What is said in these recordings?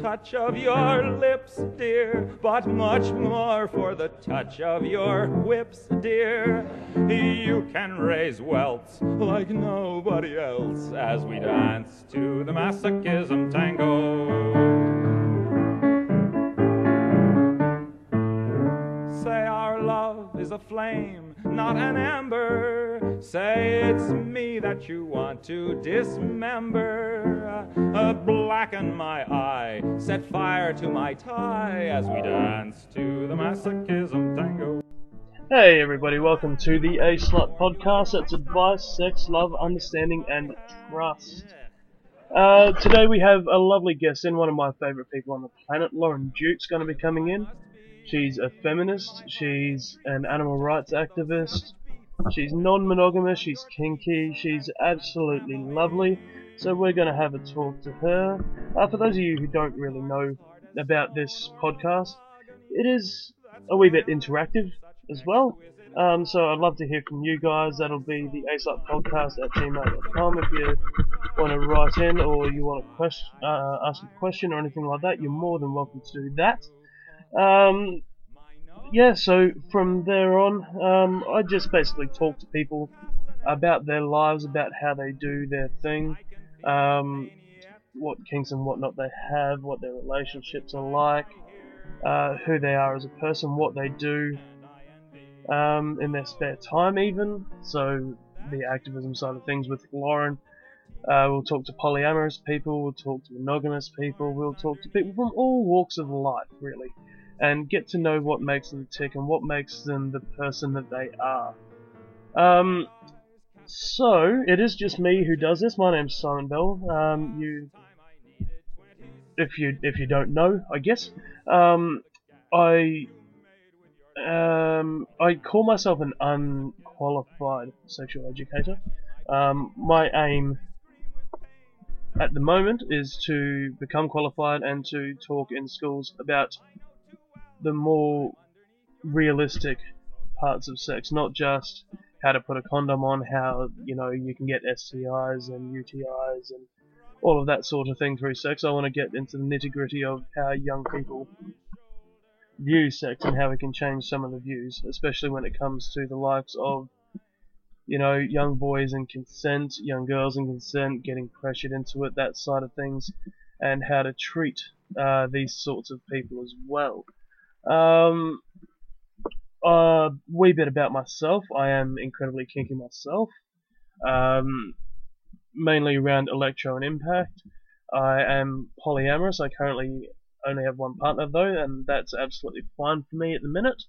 touch of your lips, dear, but much more for the touch of your whips, dear. You can raise welts like nobody else as we dance to the masochism tango. Say our love is a flame, not an ember. Say it's me that you want to dismember. Uh, blacken my eye, set fire to my tie as we dance to the masochism tango. Hey everybody, welcome to the A Slut Podcast. That's advice, sex, love, understanding, and trust. Uh, today we have a lovely guest in, one of my favourite people on the planet. Lauren Duke's going to be coming in. She's a feminist, she's an animal rights activist, she's non monogamous, she's kinky, she's absolutely lovely. So we're going to have a talk to her. Uh, for those of you who don't really know about this podcast, it is a wee bit interactive as well. Um, so I'd love to hear from you guys. That'll be the ASAP podcast at gmail.com if you want to write in or you want to quest- uh, ask a question or anything like that. You're more than welcome to do that. Um, yeah, so from there on, um, I just basically talk to people about their lives, about how they do their thing, um, what kinks and whatnot they have, what their relationships are like, uh, who they are as a person, what they do um, in their spare time, even. So the activism side of things with Lauren. Uh, we'll talk to polyamorous people, we'll talk to monogamous people, we'll talk to people from all walks of life, really and get to know what makes them tick and what makes them the person that they are. Um, so it is just me who does this. My name's Simon Bell. Um, you, if you if you don't know, I guess, um, I um, I call myself an unqualified sexual educator. Um, my aim at the moment is to become qualified and to talk in schools about the more realistic parts of sex, not just how to put a condom on, how you know you can get STIs and UTIs and all of that sort of thing through sex. I want to get into the nitty gritty of how young people view sex and how we can change some of the views, especially when it comes to the likes of you know young boys and consent, young girls and consent, getting pressured into it, that side of things, and how to treat uh, these sorts of people as well. Um, a wee bit about myself. I am incredibly kinky myself. Um, mainly around electro and impact. I am polyamorous. I currently only have one partner though, and that's absolutely fine for me at the minute.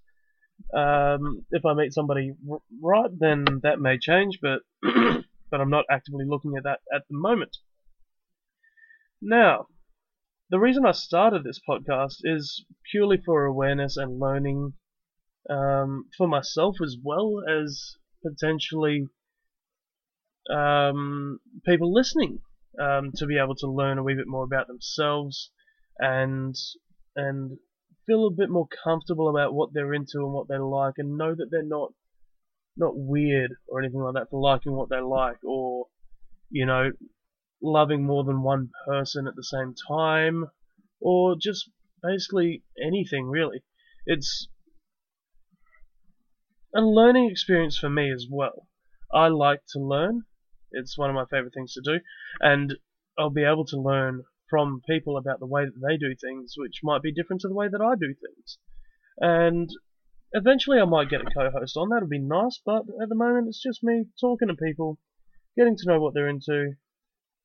Um, if I meet somebody r- right, then that may change, but but I'm not actively looking at that at the moment. Now, the reason I started this podcast is purely for awareness and learning um, for myself as well as potentially um, people listening um, to be able to learn a wee bit more about themselves and and feel a bit more comfortable about what they're into and what they like and know that they're not not weird or anything like that for liking what they like or you know loving more than one person at the same time, or just basically anything really. It's a learning experience for me as well. I like to learn. It's one of my favorite things to do, and I'll be able to learn from people about the way that they do things, which might be different to the way that I do things. And eventually I might get a co-host on. That'll be nice, but at the moment it's just me talking to people, getting to know what they're into,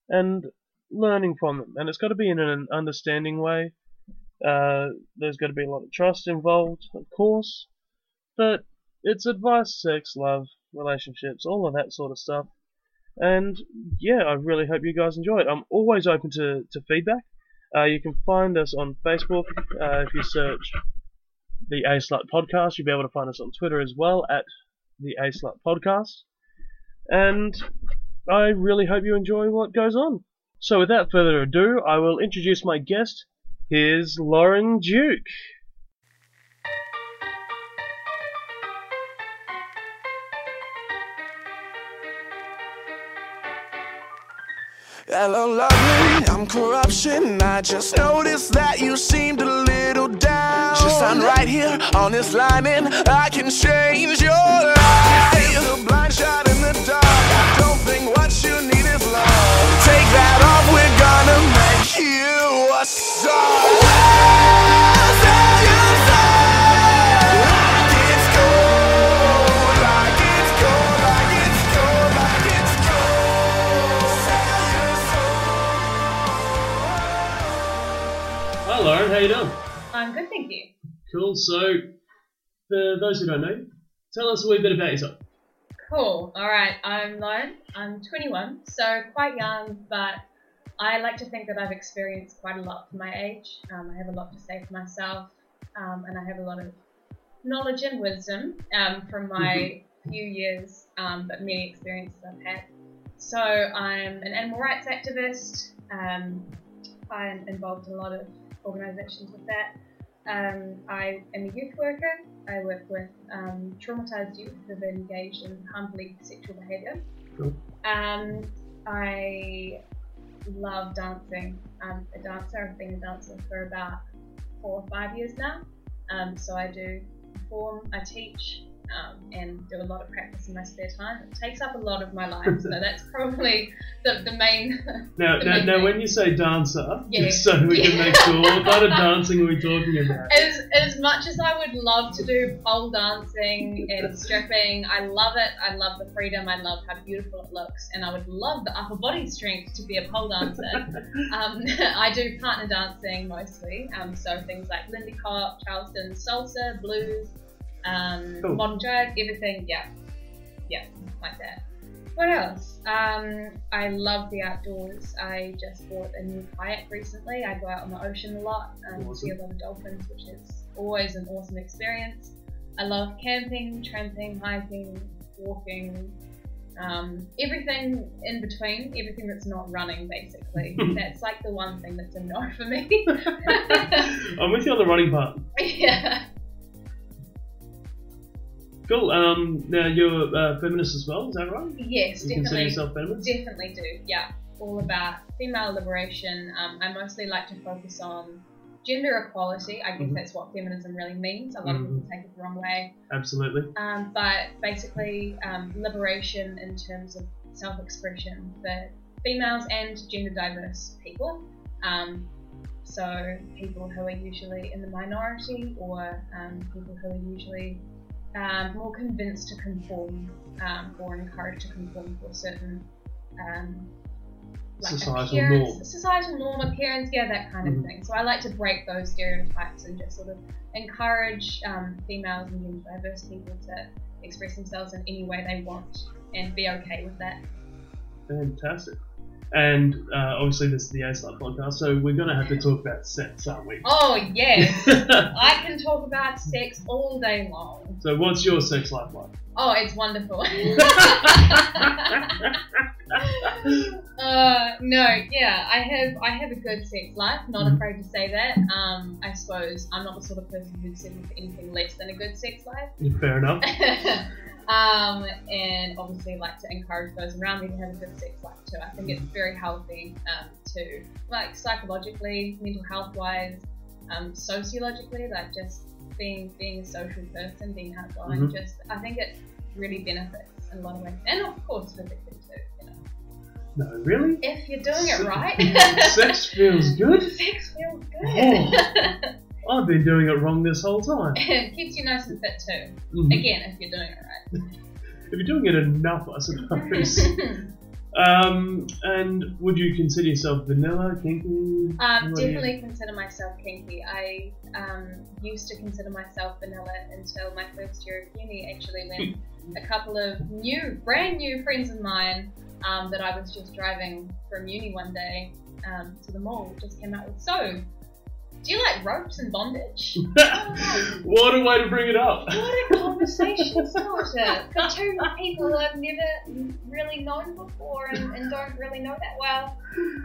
and learning from them. And it's got to be in an understanding way. Uh, there's got to be a lot of trust involved, of course, but it's advice, sex, love, relationships, all of that sort of stuff. And yeah, I really hope you guys enjoy it. I'm always open to, to feedback. Uh, you can find us on Facebook uh, if you search the A Slut Podcast. You'll be able to find us on Twitter as well at the A Slut Podcast. And I really hope you enjoy what goes on. So without further ado, I will introduce my guest. Here's Lauren Duke. Hello, lovely, I'm corruption. I just noticed that you seemed a little down. Just sign right here on this line, and I can change your life. It's a blind shot So, for those who don't know, tell us a wee bit about yourself. Cool. All right, I'm Lauren. I'm 21, so quite young, but I like to think that I've experienced quite a lot for my age. Um, I have a lot to say for myself, um, and I have a lot of knowledge and wisdom um, from my few years, um, but many experiences I've had. So I'm an animal rights activist. Um, I'm involved in a lot of organisations with that. Um, I am a youth worker. I work with um, traumatized youth who've been engaged in harmful sexual behaviour. Cool. Um, I love dancing. I'm a dancer. I've been a dancer for about four or five years now. Um, so I do perform, I teach, um, and do a lot of practice in my spare time. It takes up a lot of my life, so that's probably the, the main. Now, the now, main now when you say dancer, Yeah. so we can make sure, what kind of dancing are we talking about? As, as much as I would love to do pole dancing and stripping, I love it. I love the freedom. I love how beautiful it looks, and I would love the upper body strength to be a pole dancer. um, I do partner dancing mostly, um, so things like Lindy Hop, Charleston salsa, blues, um, Cool. modern drag, everything. Yeah, yeah, like that. What else? Um, I love the outdoors. I just bought a new kayak recently. I go out on the ocean a lot, um, see a lot of dolphins, which is always an awesome experience. I love camping, tramping, hiking, walking, um, everything in between, everything that's not running, basically. that's like the one thing that's a no for me. I'm with you on the running part. yeah. Cool. Um, now you're a feminist as well, is that right? Yes, You consider definitely. yourself feminist? Definitely do, yeah. All about female liberation. Um, I mostly like to focus on gender equality. I guess Mhm. that's what feminism really means. A lot of Mhm. people take it the wrong way. Absolutely. Um, but basically, um, liberation in terms of self expression for females and gender diverse people. Um, so, people who are usually in the minority or um, people who are usually um, more convinced to conform um, or encouraged to conform to a certain um, Societal appearance, norm. societal norm, appearance, yeah, that kind of Mhm. thing. So I like to break those stereotypes and just sort of encourage um, females and gender diverse people to express themselves in any way they want and be okay with that. Fantastic. And uh, obviously, this is the A Slut podcast, so we're going to have to talk about sex, aren't we? Oh yes, I can talk about sex all day long. so, what's your sex life like? Oh, it's wonderful. uh, no, yeah, I have I have a good sex life. Not Mhm. afraid to say that. Um, I suppose I'm not the sort of person who'd settle for anything less than a good sex life. Fair enough. um, and obviously like to encourage those around me to have a good sex life too. I think it's very healthy um, to like psychologically, mental health wise, um, sociologically, like just being being a social person, being outgoing. Mhm. Just I think it really benefits in a lot of ways, and of course physically too. You know, No, really? if you're doing it right, Sex feels good? Sex feels good. Oh. I've been doing it wrong this whole time. it keeps you nice and fit too. Mhm. Again, if you're doing it right. If you're doing it enough, I suppose. um, and would you consider yourself vanilla, kinky? Um, What do you- definitely consider myself kinky. I um, used to consider myself vanilla until my first year of uni, actually, when a couple of new, brand new friends of mine um, that I was just driving from uni one day um, to the mall just came out with, So, do you like ropes and bondage? what a way to bring it up. What a conversation starter for two people I've never really known before and, and don't really know that well.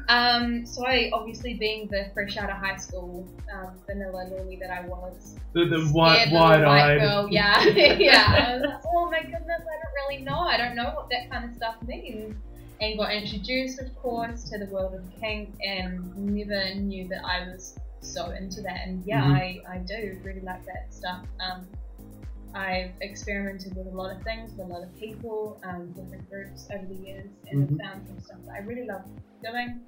Um, so I, obviously being the fresh out of high school um, vanilla normie that I was, The, the little wide-eyed. girl, yeah, yeah. I was like, oh my goodness, I don't really know. I don't know what that kind of stuff means. and got introduced, of course, to the world of kink, and never knew that I was so into that. And yeah, Mhm. I, I do really like that stuff. Um, I've experimented with a lot of things, with a lot of people, um, different groups over the years, and Mhm. have found some stuff that I really love doing,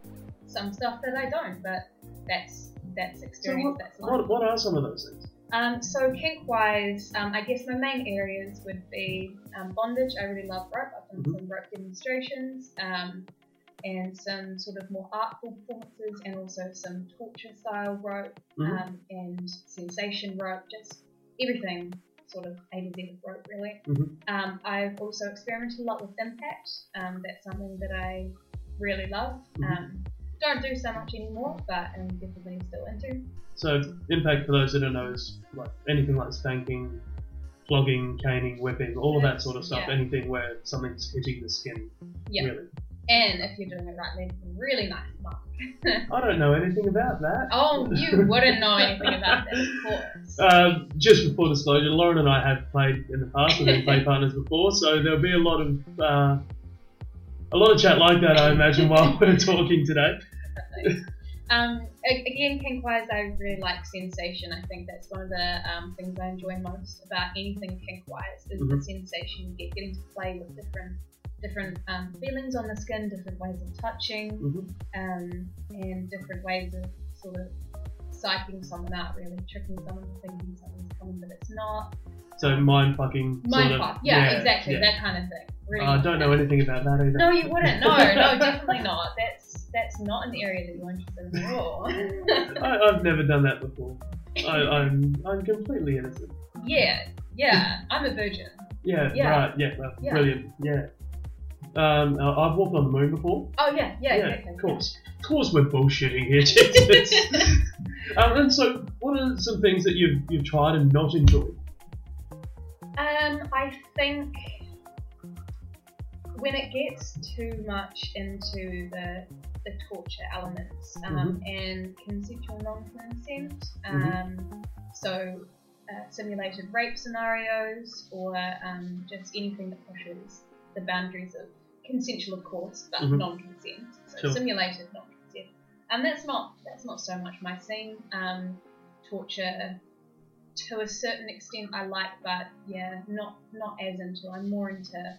some stuff that I don't, but that's that's So experience, what, that's life. what, what are some of those things? Um, so kink wise, um, I guess my main areas would be um, bondage. I really love rope. I've done Mhm. some rope demonstrations um, and some sort of more artful performances, and also some torture style rope Mhm. um, and sensation rope. Just everything sort of A to Z of rope, really. Mhm. Um, I've also experimented a lot with impact. Um, that's something that I really love. Mhm. Um, don't do so much anymore, but I'm definitely still into. So, impact for those that don't know is like anything like spanking, flogging, caning, whipping, all of that sort of stuff. Yeah. Anything where something's hitting the skin. Yeah. Really. And if you're doing it right, leave a really nice mark. I don't know anything about that. Oh, you wouldn't know anything about that, of course. Um, just before disclosure, Lauren and I have played in the past. We've been play partners before, so there'll be a lot of uh, a lot of chat like that, I imagine, while we're talking today. Um, again, kink-wise, I really like sensation. I think that's one of the um, things I enjoy most about anything kink-wise is the Mhm. sensation you get, getting to play with different different um, feelings on the skin, different ways of touching, Mhm. um, and different ways of sort of psyching someone out, really tricking someone into thinking something's coming, but it's not. So mind fucking. Mind of, fuck, yeah, exactly, yeah. that kind of thing. Really I don't know anything about that either. No, you wouldn't. No, no, definitely not. That's that's not an area that you're interested in at all. I, I've never done that before. I, I'm I'm completely innocent. yeah, yeah. I'm a virgin. Yeah, Yeah. right. Yeah, well, Yeah. brilliant. Yeah. Um, I- I've walked on the moon before. Oh yeah, yeah, Yeah, exactly. of course. Of course, we're bullshitting here, um, and so, what are some things that you've you've tried and not enjoyed? Um, I think when it gets too much into the the torture elements um, and consensual non-consent, um, Mhm. so uh, simulated rape scenarios or um, just anything that pushes the boundaries of consensual, of course, but Mhm. non-consent. So Sure. simulated non-consent, and that's not that's not so much my scene. Um, torture to a certain extent I like, but yeah, not not as into. I'm more into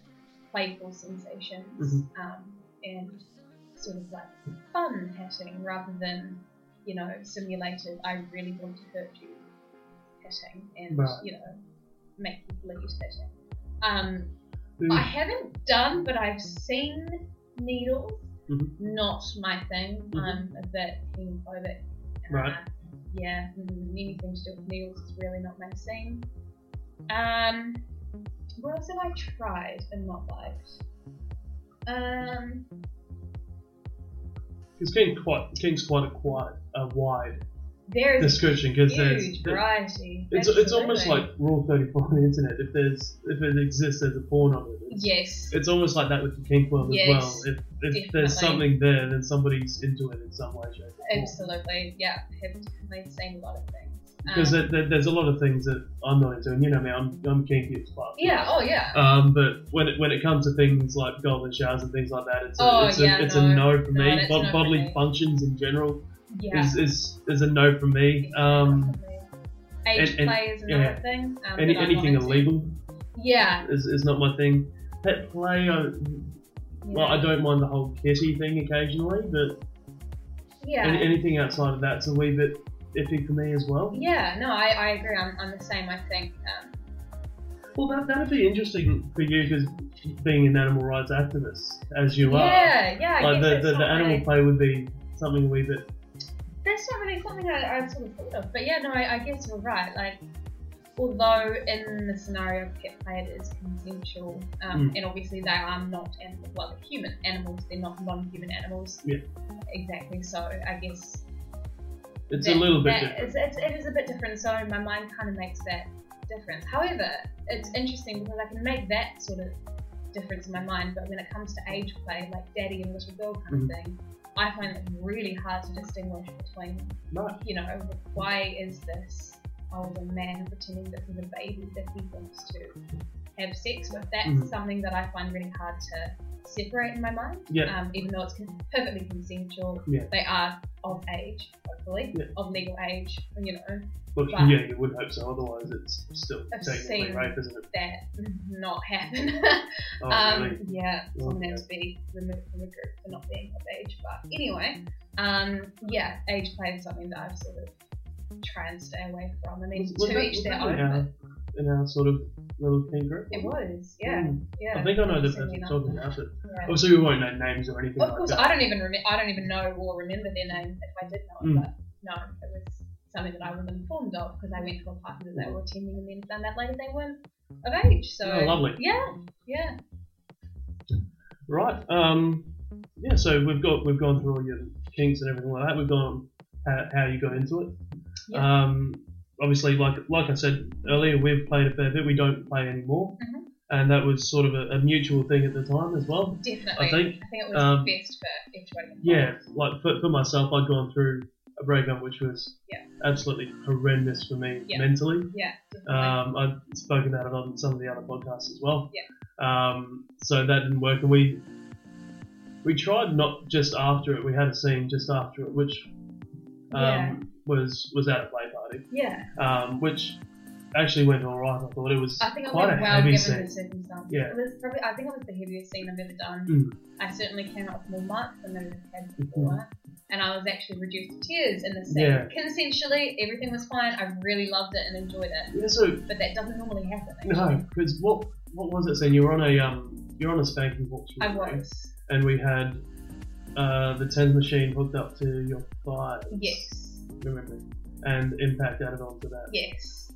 playful sensations Mhm. um, and sort of like fun hitting rather than you know simulated. I really want to hurt you hitting and Right. you know make you bleed hitting. Um, I haven't done, but I've seen needles. Mhm. Not my thing. Mhm. I'm a bit hemophobic. Right. Uh, yeah, mm, anything to do with needles is really not my scene. Um, what else have I tried and not liked? Um, Because kink quite kink's quite a quite a wide there's description because there's huge variety. it's it's almost like Rule Thirty Four on the internet. If there's if it exists, there's a porn of it. It's, yes, it's almost like that with the kink world Yes, as well. If if there's something there, then somebody's into it in some way, shape, absolutely. Yeah, I've definitely seen a lot of things. Because Um, there, there, there's a lot of things that I'm not into, and you know me, I'm I'm kinky as fuck. yeah, oh yeah. Um, but when it when it comes to things like golden showers and things like that, it's a, Oh, it's, yeah, a, it's no. a no for me. Bod- no for bodily me. functions in general Yeah. is, is is a no for me. Um, Age and- and- play is another yeah. thing. Um, any, anything illegal Yeah. is, is not my thing. Pet play, I, well, I don't mind the whole kitty thing occasionally, but Yeah. any, anything outside of that's a wee bit iffy for me as well. yeah, no, I, I agree. I'm, I'm the same, I think. Um, Well, that that'd be interesting for you because being an animal rights activist as you are, yeah, yeah, like the, the, the animal play would be something a wee bit. That's not really something I, I sort of thought of. But yeah, no, I, I guess you're right. Like, although in the scenario of pet play it is consensual, um, Mm. and obviously they are not animals, well, they're human animals, they're not non-human animals. Yeah. Exactly. So I guess It's that- a little bit different. is- it's, it is a bit different. So my mind kind of makes that difference. However, it's interesting because I can make that sort of difference in my mind, but when it comes to age play, like daddy and little girl kind Mhm. of thing, I find it really hard to distinguish between, Right. you know, why is this older man pretending this is a baby that he wants to have sex with? That's Mhm. something that I find really hard to separate in my mind. Yeah. Um, even though it's perfectly consensual, Yeah. they are of age, hopefully, Yeah. of legal age. You know Well, But- yeah, you would hope so. Otherwise, it's still technically seen- rape, isn't it? that not happen. Oh, um, really? Yeah, someone Okay. has to be removed from the group for not being of age. But anyway, um, yeah, age play is something that I've sort of try and stay away from. I mean, Was- was to that- each their own. In our, but in our sort of little teen group? It was, yeah, Mm. yeah. I think I know the person talking about it. Yeah. Obviously, we won't know names or anything Of like course, that. I don't even rem- I don't even know or remember their name if I did know it, Mm. but no, it was something that I was informed of because I went to a party that they were attending and then found out later they weren't of age. So Oh, lovely. Yeah, yeah, Right. Um, yeah. So we've got we've gone through all your kinks and everything like that. We've gone how, how you got into it. Yeah. Um, obviously, like like I said earlier, we've played a fair bit. We don't play anymore, Mhm. and that was sort of a, a mutual thing at the time as well. definitely. I think, I think it was um, best for involved. Yeah, like for, for myself, I'd gone through a breakup which was Yeah. absolutely horrendous for me Yeah. mentally. yeah. Um, I've spoken about it on some of the other podcasts as well. Yeah. Um, so that didn't work, and we we tried not just after it. We had a scene just after it, which um, Yeah. Was was at a play party, yeah, um, which actually went all right. I thought it was I think it quite went a well heavy given scene. the circumstances. Yeah. It was probably I think it was the heaviest scene I've ever done. Mm. I certainly came up with more marks than I've had Mm-hmm. before. And I was actually reduced to tears in the scene. Yeah. Consensually, everything was fine. I really loved it and enjoyed it. Yeah, so But that doesn't normally happen. no, because what what was it saying? You were on a um, you're on a spanking box, I was. and we had uh, the tens machine hooked up to your thighs. Yes. Remember, and impact added on to that. Yes.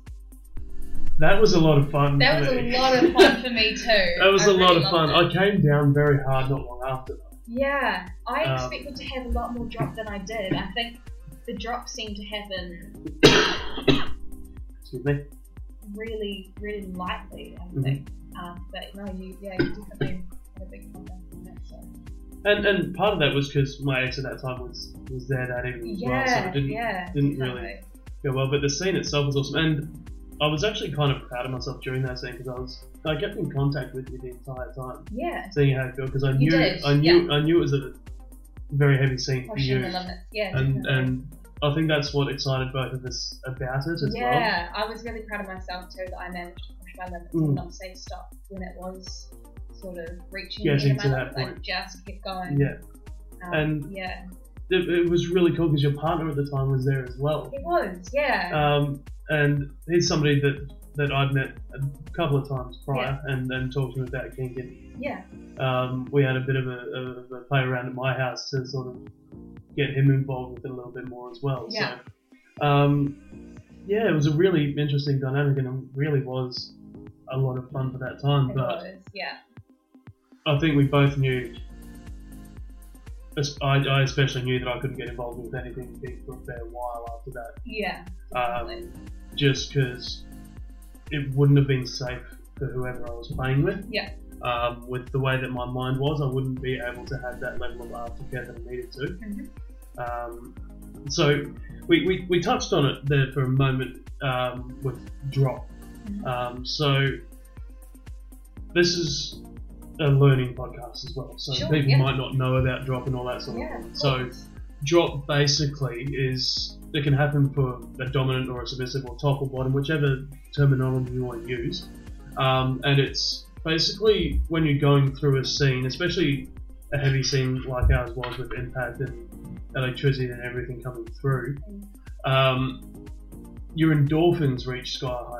That was a lot of fun. That was a lot of fun for me too. That was a a lot of fun. I came down very hard not long after that. Yeah, I Um, expected to have a lot more drop than I did. I think the drop seemed to happen Excuse me. really, really lightly. I Mhm. think. Um, but no, you, yeah, you definitely had a big that. So. And and part of that was because my ex at that time was was there that evening as well, so Yeah, it didn't yeah, didn't really go well. But the scene itself was awesome, and I was actually kind of proud of myself during that scene because I was I kept in contact with you the entire time, Yeah, seeing how it felt because I You knew did, I knew I knew it was a very heavy scene for pushing you, the limits. Yeah, and definitely. and I think that's what excited both of us about it as well. yeah, I was really proud of myself too that I managed to push my limits Mm. and not say stop when it was sort of reaching Getting the end to that point. just kept going. Yeah, Um, and- yeah, it, it was really cool because your partner at the time was there as well. it was. Yeah, Um, and he's somebody that, that I'd met a couple of times prior and, and talked to him about kinking. yeah, Um, we had a bit of a, of a play around at my house to sort of get him involved with it a little bit more as well. Yeah. So, um, yeah, it was a really interesting dynamic and it really was a lot of fun for that time. it but was. Yeah, I think we both knew. I, I especially knew that I couldn't get involved with anything big for a fair while after that. yeah, Um, just because it wouldn't have been safe for whoever I was playing with. Yeah. Um, with the way that my mind was, I wouldn't be able to have that level of aftercare that I needed to. Mhm. Um, so we, we, we touched on it there for a moment um, with drop. Mhm. Um, so this is a learning podcast as well. So Sure, people yeah. might not know about drop and all that sort of yeah. thing. of So drop basically is it can happen for a dominant or a submissive or top or bottom, whichever terminology you want to use. Um, and it's basically when you're going through a scene, especially a heavy scene like ours was with impact and electricity and everything coming through, um, your endorphins reach sky high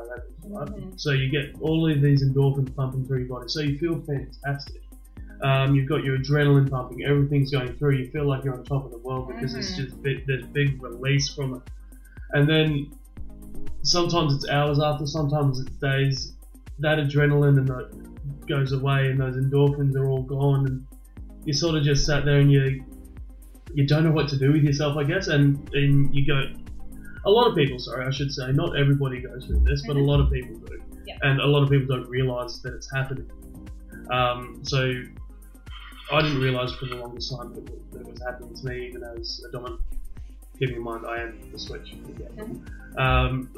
right? Mhm. So you get all of these endorphins pumping through your body, so you feel fantastic. Um, you've got your adrenaline pumping, everything's going through. You feel like you're on top of the world because it's Mhm. just big, there's big release from it. And then sometimes it's hours after, sometimes it's days. That adrenaline and that goes away, and those endorphins are all gone, and you sort of just sat there and you you don't know what to do with yourself, I guess, and and you go. A lot of people, sorry, I should say, not everybody goes through this, but a lot of people do, Yeah. and a lot of people don't realise that it's happening. Um, so I didn't realise for the longest time that it, that it was happening to me, even as a dominant. Keeping in mind, I am the switch. Um,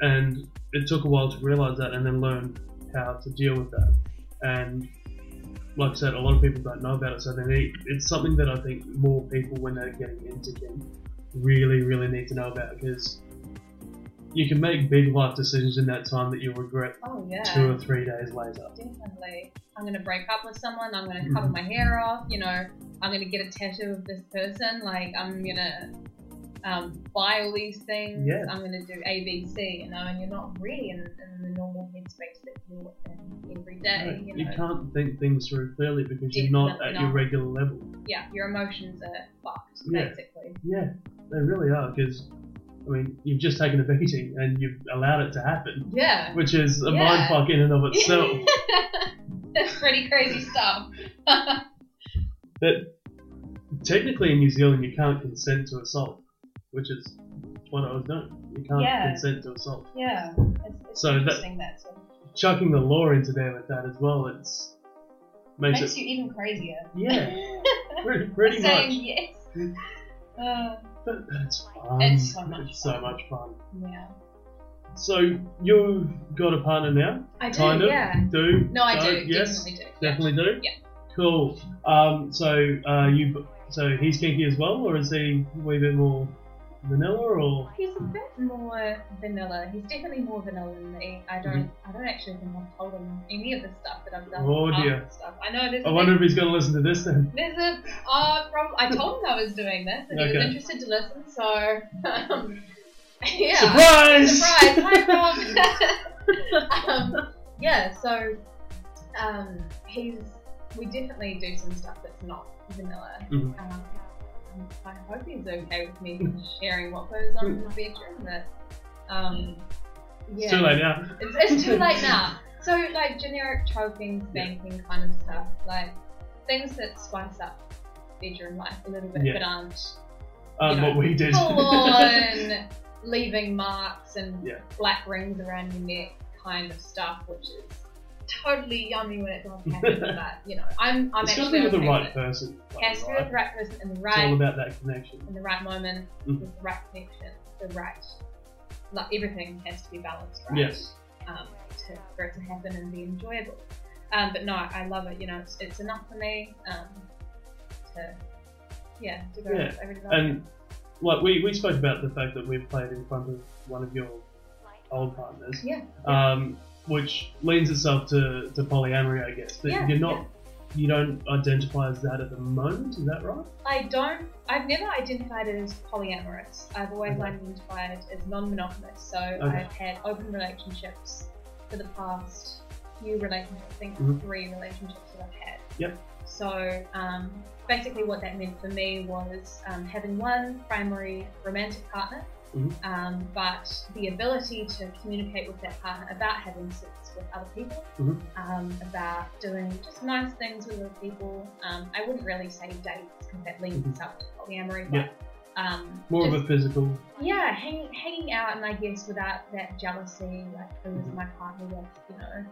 and it took a while to realise that, and then learn how to deal with that. And like I said, a lot of people don't know about it, so they need, it's something that I think more people, when they're getting into kink, really, really need to know about because you can make big life decisions in that time that you'll regret Oh yeah. two or three days later. Definitely. I'm gonna break up with someone. I'm gonna cover my hair off. You know, I'm gonna get a tattoo of this person. Like I'm gonna um, buy all these things. Yeah. I'm gonna do A, B, C. You know, and you're not really in, in the normal headspace that you're in every day. No, you know, can't think things through clearly because you're not at Definitely your regular level. yeah, your emotions are fucked Yeah. basically. Yeah, they really are because, I mean, you've just taken a beating and you've allowed it to happen, Yeah. which is a Yeah. mind fuck in and of itself. That's pretty crazy stuff. But technically in New Zealand, you can't consent to assault, which is what I was doing. You can't Yeah. consent to assault. yeah. It's, it's So interesting that, of Chucking the law into there with that as well, it's makes, makes it you even crazier. yeah, pretty, pretty saying much. yes. Uh, But it's fun. It's so much It's so fun. much fun. yeah. So you've got a partner now? I do, kind of. yeah. Do? No, I do. Yes. Definitely do. Definitely do. Yeah. Cool. Um, so uh, you, so he's kinky as well, or is he a wee bit more vanilla, or He's a bit more vanilla. He's definitely more vanilla than me. I don't. Mm-hmm. I don't actually think I've told him any of the stuff that I've done. Oh, dear. Stuff. I know there's. I wonder big- if he's going to listen to this then. There's a uh, prob- I told him I was doing this, and he was interested to listen. So, um, yeah. Surprise! Surprise! Hi, Rob. um, yeah. So, um, he's. We definitely do some stuff that's not vanilla. Mhm. Um, I hope he's okay with me sharing what goes on in the bedroom. But, um, yeah. It's too late now. It's, it's too late now. So like generic choking, spanking kind of stuff, like things that spice up bedroom life a little bit, Yeah. but aren't Um, know, what we did. full on leaving marks and Yeah. black rings around your neck kind of stuff, which is totally yummy when it does happen. but you know, I'm I'm it's got to actually be with the right person. like, Has to be right? with the right person in the right. It's all about that connection. in the right moment, Mhm. with the right connection, the right like everything has to be balanced, right? Yes. um, to, for it to happen and be enjoyable. Um, but no, I love it. You know, it's, it's enough for me um, to yeah to go. Yeah, I really love And like we, we spoke about the fact that we've played in front of one of your old partners, it. Yeah, um, which leans itself to, to polyamory, I guess. But Yeah, you're not, you don't identify as that at the moment. Is that right? I don't. I've never identified as polyamorous. I've always Okay. identified as non-monogamous. So I've had open relationships for the past few relationships. I think Mhm. three relationships that I've had. Yep. So um, basically, what that meant for me was um, having one primary romantic partner, Mhm. um, but the ability to communicate with that partner about having sex with other people, Mhm. um, about doing just nice things with other people. Um, I wouldn't really say dates because that leans Mhm. itself to polyamory, Yeah. but um, More just, of a physical. yeah, hanging hanging out, and I guess without that jealousy, like who is my partner with, you know,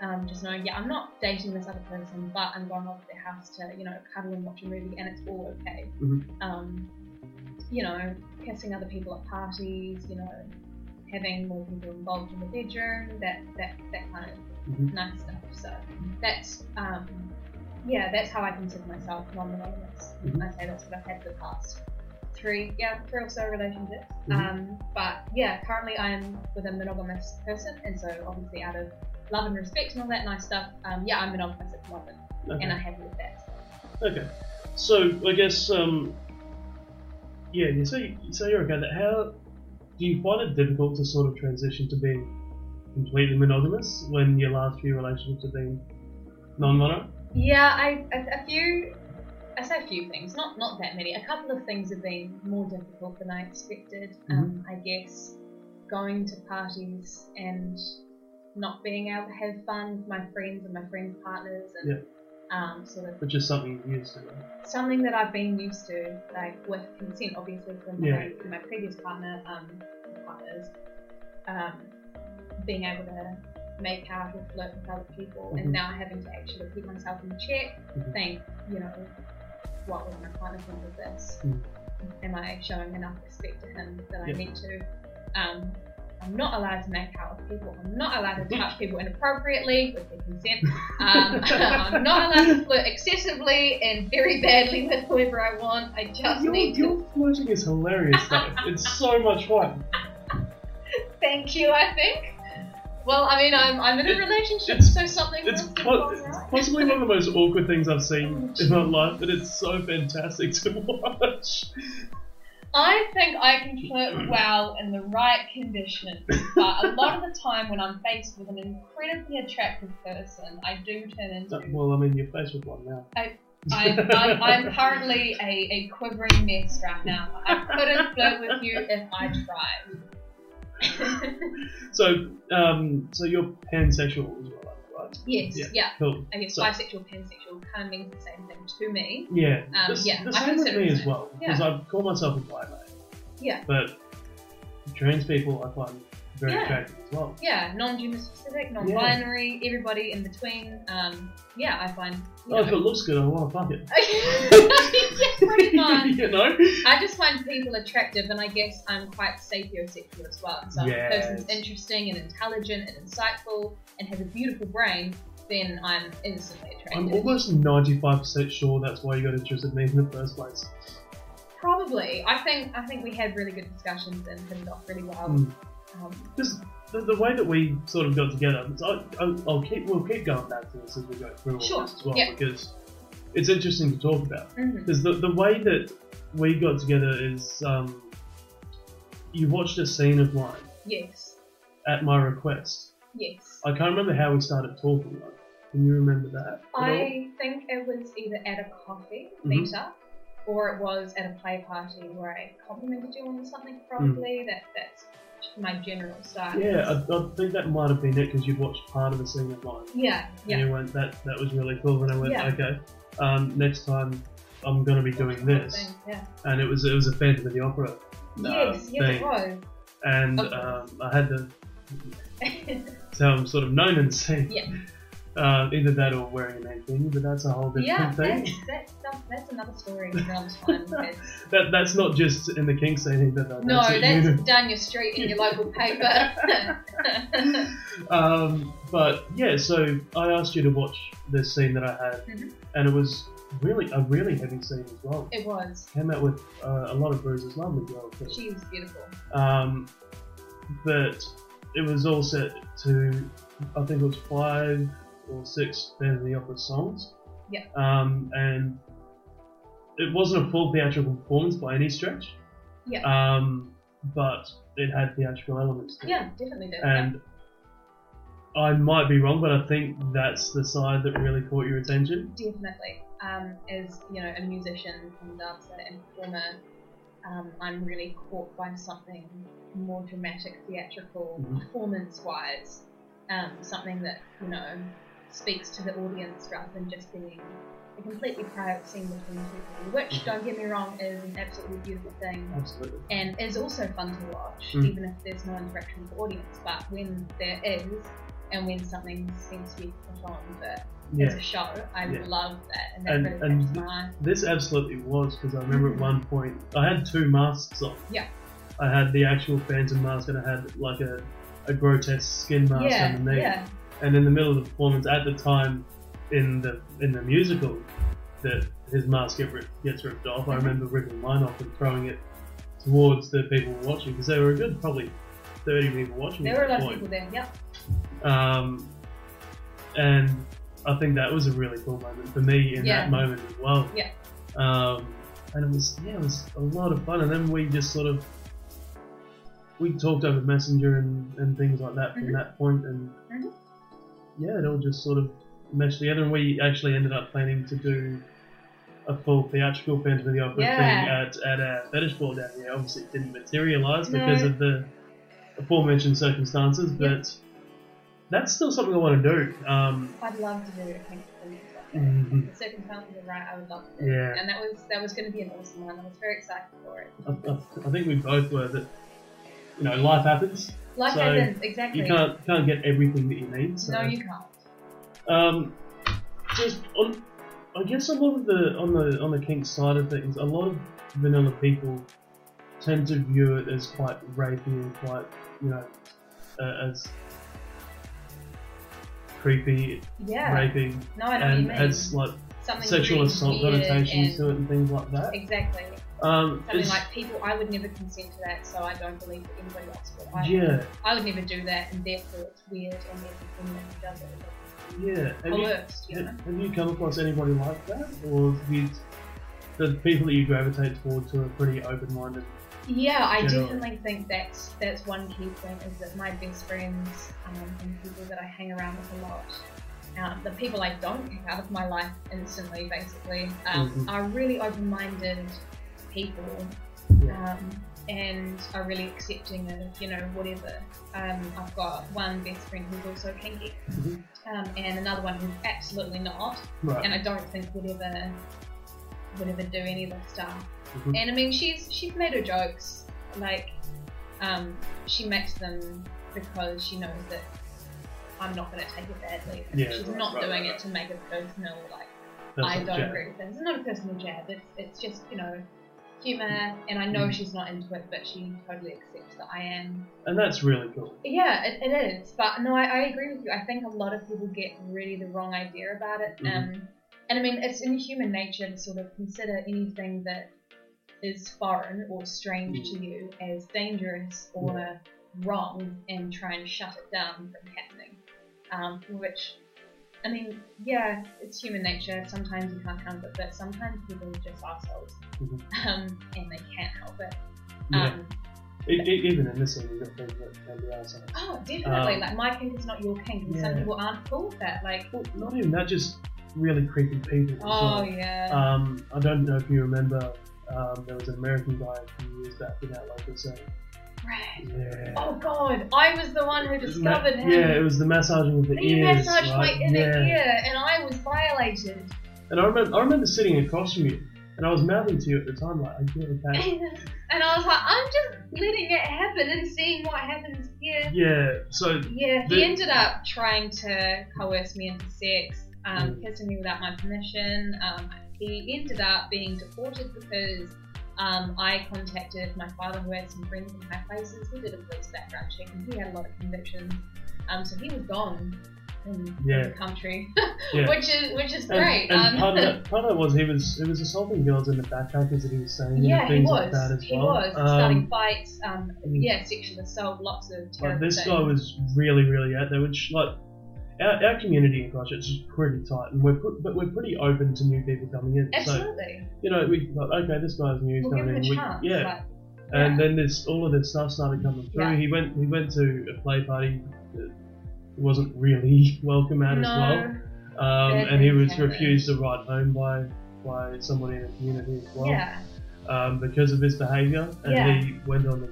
um, just knowing, yeah, I'm not dating this other person, but I'm going off to their house to, you know, cuddle and watch a movie, and it's all okay. Mhm. Um, you know, kissing other people at parties, you know, having more people involved in the bedroom, that that that kind of Mhm. nice stuff. So that's um, yeah, that's how I consider myself non-monogamous. Mhm. I say that's what I've had for the past three, yeah, three or so relationships. Mhm. Um, but yeah, currently I'm with a monogamous person, and so obviously out of love and respect and all that nice stuff, um, yeah, I'm monogamous at the moment, Okay. and I'm happy with that. Okay. So I guess um, yeah. You say you say you're okay. That how do you find it difficult to sort of transition to being completely monogamous when your last few relationships have been non-mono? Yeah, I a, a few. I say a few things, not not that many. A couple of things have been more difficult than I expected. Um, I guess going to parties and not being able to have fun with my friends and my friends' partners and um, sort of Which is something you're used to. Right? something that I've been used to, like with consent, obviously from Yeah. my, from my previous partner, um, partners, um, being able to make out or flirt with other people, Mhm. and now having to actually keep myself in check, Mhm. think, you know, what would my partner think of this? Mm. Am I showing enough respect to him that I need to? Um, I'm not allowed to make out with people. I'm not allowed to touch people inappropriately with their consent. Um, I'm not allowed to flirt excessively and very badly with whoever I want. I just Your, need to your flirting is hilarious though. it's so much fun. thank you. I think. Well, I mean, I'm, I'm in a It- relationship, so something It's po- right. possibly one of the most awkward things I've seen in my life, but it's so fantastic to watch. I think I can flirt well in the right conditions, but a lot of the time when I'm faced with an incredibly attractive person, I do turn into. Well, I mean, you're faced with one now. I- I'm, I'm, I'm currently a, a quivering mess right now. I couldn't flirt with you if I tried. So, um, so you're pansexual as well, right? yes, Yeah. yeah. Cool. I guess So- bisexual, pansexual kind of means the same thing to me. Yeah. Um, the, yeah, the I same with me as well, because I call myself a bi. Yeah. But trans people I find very Yeah. attractive as well. Yeah, non-gender specific, non-binary, everybody in between. Um, yeah, I find. Oh, if it looks good, I want to fuck it. yeah, pretty much. you know? I just find people attractive, and I guess I'm quite sapiosexual as well. So if a person's interesting and intelligent and insightful and has a beautiful brain, then I'm instantly attracted. I'm almost 95% sure that's why you got interested in me in the first place. Probably. I think I think we had really good discussions and hit it off really well. Mm. Um, Just the, the way that we sort of got together, so I, I'll keep, we'll keep going back to this as we go through all Sure, this as well, yeah. because it's interesting to talk about. Because the, the way that we got together is um, you watched a scene of mine Yes. at my request. Yes. I can't remember how we started talking. Though. Can you remember that? I think it was either at a coffee Mhm. meetup or it was at a play party where I complimented you on something. Probably that that's my general style. Mm. Yeah, I, I think that might have been it because you'd watched part of the scene of mine. yeah, yeah. And you went, that, that was really cool. And I went, Yeah. okay, um, next time I'm going to be doing this. Yeah. And it was it was a Phantom of the Opera uh, yes, yes, thing. it was. And Okay. um, I had to, so I'm sort of known and seen. Yeah. Uh, either that or wearing a name thing, but that's a whole different yeah, thing. that's, that's, that's, that's another story time. That's- That that's not just in the kink scene either. Though. no, at that's down your street in your local paper. um, but yeah, so I asked you to watch this scene that I had, Mhm. And it was really a really heavy scene as well. it was. Came out with uh, a lot of bruises, lovely girl. too. She was beautiful. Um, but it was all set to, I think it was five or six Phantom of the Opera songs. Yeah. Um, and it wasn't a full theatrical performance by any stretch. Yeah. Um, but it had theatrical elements to it. Yeah, definitely did. And I might be wrong, but I think that's the side that really caught your attention. Definitely. Um, as you know, a musician and dancer and performer, um, I'm really caught by something more dramatic, theatrical, Mhm. performance-wise. Um, something that you know speaks to the audience rather than just being a completely private scene between two people. Which, don't get me wrong, is an absolutely beautiful thing Absolutely. and is also fun to watch, Mm. even if there's no interaction with the audience. But when there is, and when something seems to be put on for as a show, I Yeah. love that, and that And- really and my. This absolutely was because I remember at one point I had two masks on. Yeah. I had the actual Phantom mask and I had like a, a grotesque skin mask Yeah, underneath. yeah, And in the middle of the performance, at the time in the in the musical, that his mask gets ripped off. I Mhm. remember ripping mine off and throwing it towards the people watching because there were a good probably thirty people watching. there were a lot of people there. Yep. Um, and I think that was a really cool moment for me in Yeah. that moment as well. Yeah. Um, and it was yeah, it was a lot of fun. And then we just sort of we talked over Messenger and, and things like that from Mhm. that point, and Mhm. yeah, it all just sort of meshed together. And we actually ended up planning to do a full theatrical Phantom of the Opera Yeah. thing at, at our fetish ball down here. Obviously, it didn't materialise because of the aforementioned circumstances, but that's still something I want to do. Um, I'd love to do it. Thank you. Mhm. If the circumstances are right, I would love to. do it. Yeah. And that was that was going to be an awesome one. I was very excited for it. I, I, I think we both were that. You know, life happens. Life So, happens exactly. You can't can't get everything that you need. So. No, you can't. Um, just on, I guess a lot of the on the on the kink side of things, a lot of vanilla people tend to view it as quite rapey and quite, you know, uh, as creepy, Yeah. raping, No, I know and has like Something sexual assault connotations to it and things like that. Exactly. Um, Something like people, I would never consent to that, so I don't believe that anybody else would. I, yeah, I would never do that, and therefore it's weird, and everything that he does it yeah. Have you, coerced, you know? have you come across anybody like that, or you, the people that you gravitate towards who are pretty open-minded? Yeah, I Generally. definitely think that's that's one key thing is that my best friends um, and people that I hang around with a lot, um, the people I don't kick out of my life instantly, basically, um, Mhm. are really open-minded people Yeah. um, and are really accepting of you know whatever. Um, I've got one best friend who's also kinky, Mhm. um, and another one who's absolutely not, Right. and I don't think would ever would ever do any of this stuff. Mhm. And I mean, she's she's made her jokes, like um, she makes them because she knows that I'm not going to take it badly. Yeah, she's right, not right, doing right, it to make it personal. Like That's I don't jab. agree with this. It's not a personal jab. It's it's just you know humor, and I know Mm. she's not into it, but she totally accepts that I am. And that's really cool. Yeah, it, it is. But no, I, I agree with you. I think a lot of people get really the wrong idea about it. Mhm. Um, and I mean, it's in human nature to sort of consider anything that is foreign or strange to you as dangerous or wrong and try and shut it down from happening. Um, which, I mean, yeah, it's human nature. Sometimes you can't help it, but sometimes people are just assholes. Mhm. Um, and they can't help it. Yeah. Um, E- e- even in this scene, you've got people that can be assholes. Oh, definitely. Um, like my kink is not your kink, and some people aren't cool with that. Like, Well, not even that, just really creepy people. oh well. yeah, Um, I don't know if you remember, um, there was an American guy a few years back in that local scene. right. Yeah. Oh god, I was the one who discovered him. Yeah, it was the massaging of the he ears. massaged right? my inner yeah. ear, and I was violated. And I remember, I remember sitting across from you, and I was mouthing to you at the time, like, I get okay. and I was like, I'm just letting it happen and seeing what happens here. Yeah, so, Yeah, he ended up trying to coerce me into sex, um, Mm. kissing me without my permission. Um, he ended up being deported because um, I contacted my father, who had some friends in high places. We did a police background check, and he had a lot of convictions. Um, so he was gone in, Yeah. in the country, yeah. which is which is great. and um, part, of that, part of that was he was he was assaulting girls in the backpackers that he was saying yeah, he things was. like that as he well. was Um, starting fights. Um, mm. yeah, sexual assault, lots of Like terrible this things. guy was really, really out there. Which like our, our community in Christchurch is pretty tight, and we're pr- but we're pretty open to new people coming in. So Absolutely. you know, we like okay, this guy's new, he's we'll give coming him in. a We, chance. yeah, and yeah. then this all of this stuff started coming through. Yeah. He went he went to a play party that wasn't really welcome at as well, no. um, and he was happen. refused a ride home by by somebody in the community as well Yeah, um, because of his behaviour, and he went on this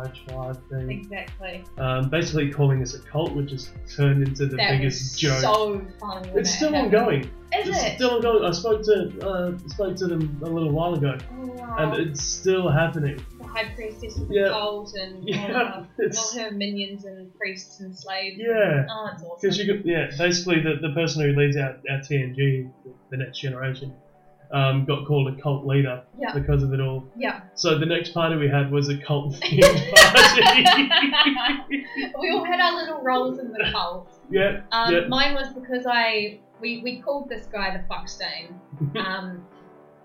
big long large live thing, exactly. um, basically calling us a cult, which has turned into the That biggest joke. so funny. it's still happened. ongoing. Is it's it? still ongoing. I spoke to uh, spoke to them a little while ago, oh, wow. and it's still happening. the high priestess of the Yeah. cult and Yeah, all, her, all her minions and priests and slaves. Yeah. Oh, it's awesome. Because you got, yeah, basically the, the person who leads our, our TNG, the next generation, um, got called a cult leader Yeah. because of it all. Yeah. So the next party we had was a cult themed party. we all had our little roles in the cult. yeah, Um, yeah. Mine was because I we, we called this guy the fuck stain. Um,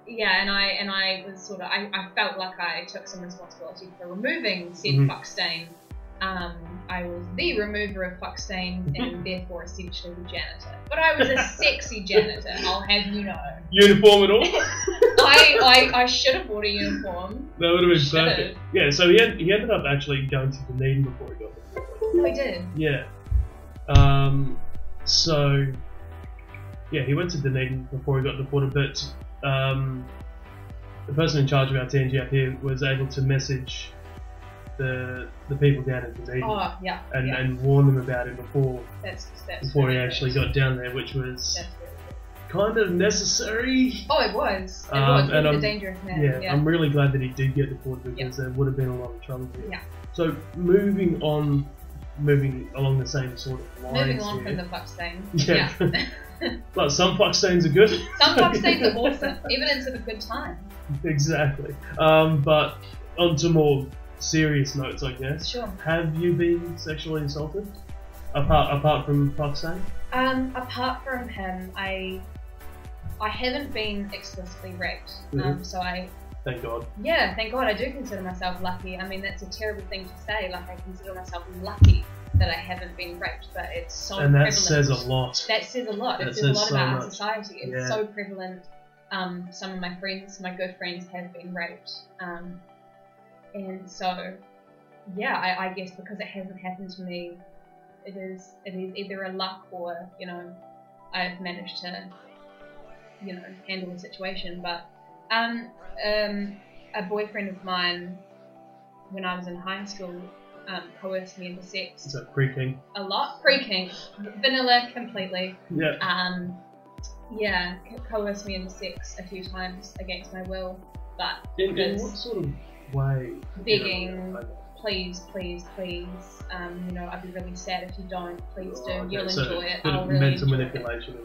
yeah, and I and I was sort of I, I felt like I took some responsibility for removing said Mhm. fuck stain. Um, I was the remover of fuck stains and therefore essentially the janitor. But I was a sexy janitor, I'll have you know. Uniform and all. I, I, I should have bought a uniform. That would have been Should've. perfect. Yeah, so he, had, he ended up actually going to Dunedin before he got there. Oh, I did. Yeah. Um, so, yeah, he went to Dunedin before he got deported, but um, the person in charge of our TNG up here was able to message the the people down in Dunedin Oh, yeah. and, yeah. and warn them about it before That's, that's before he actually got down there, which was kind of necessary. Oh, it was. It Um, was. and He was I'm- dangerous man. Yeah, Yeah. I'm really glad that he did get deported because there would have been a lot of trouble here. Yeah. So moving on, moving along the same sort of lines Moving on here. from the fuck stain. Yeah. Yeah. But some fuck stains are good. Some fuck stains are awesome. Evidence of a good time. exactly. Um, but on to more serious notes, I guess. Sure. Have you been sexually assaulted? Apart apart from fuck's? Um, apart from him, I I haven't been explicitly raped. Um, Mhm. so I Thank God. yeah, thank God I do consider myself lucky. I mean that's a terrible thing to say. Like I consider myself lucky that I haven't been raped, but it's so and that prevalent. says a lot. That says a lot. That It says a lot so about our society. It's Yeah. so prevalent. Um, some of my friends, my good friends, have been raped. Um, and so, yeah, I, I guess because it hasn't happened to me, it is it is either a luck or you know I've managed to you know handle the situation. But um, um, a boyfriend of mine, when I was in high school, um, coerced me into sex Is that pre-kink? a lot. Pre-kink, vanilla completely. Yeah. Um, yeah, co- coerced me into sex a few times against my will, but In, in what sort of way? begging, You know, okay. please, please, please. Um, you know, I'd be really sad if you don't. Please do. Oh, okay, You'll so enjoy it. I'll really mental enjoy it.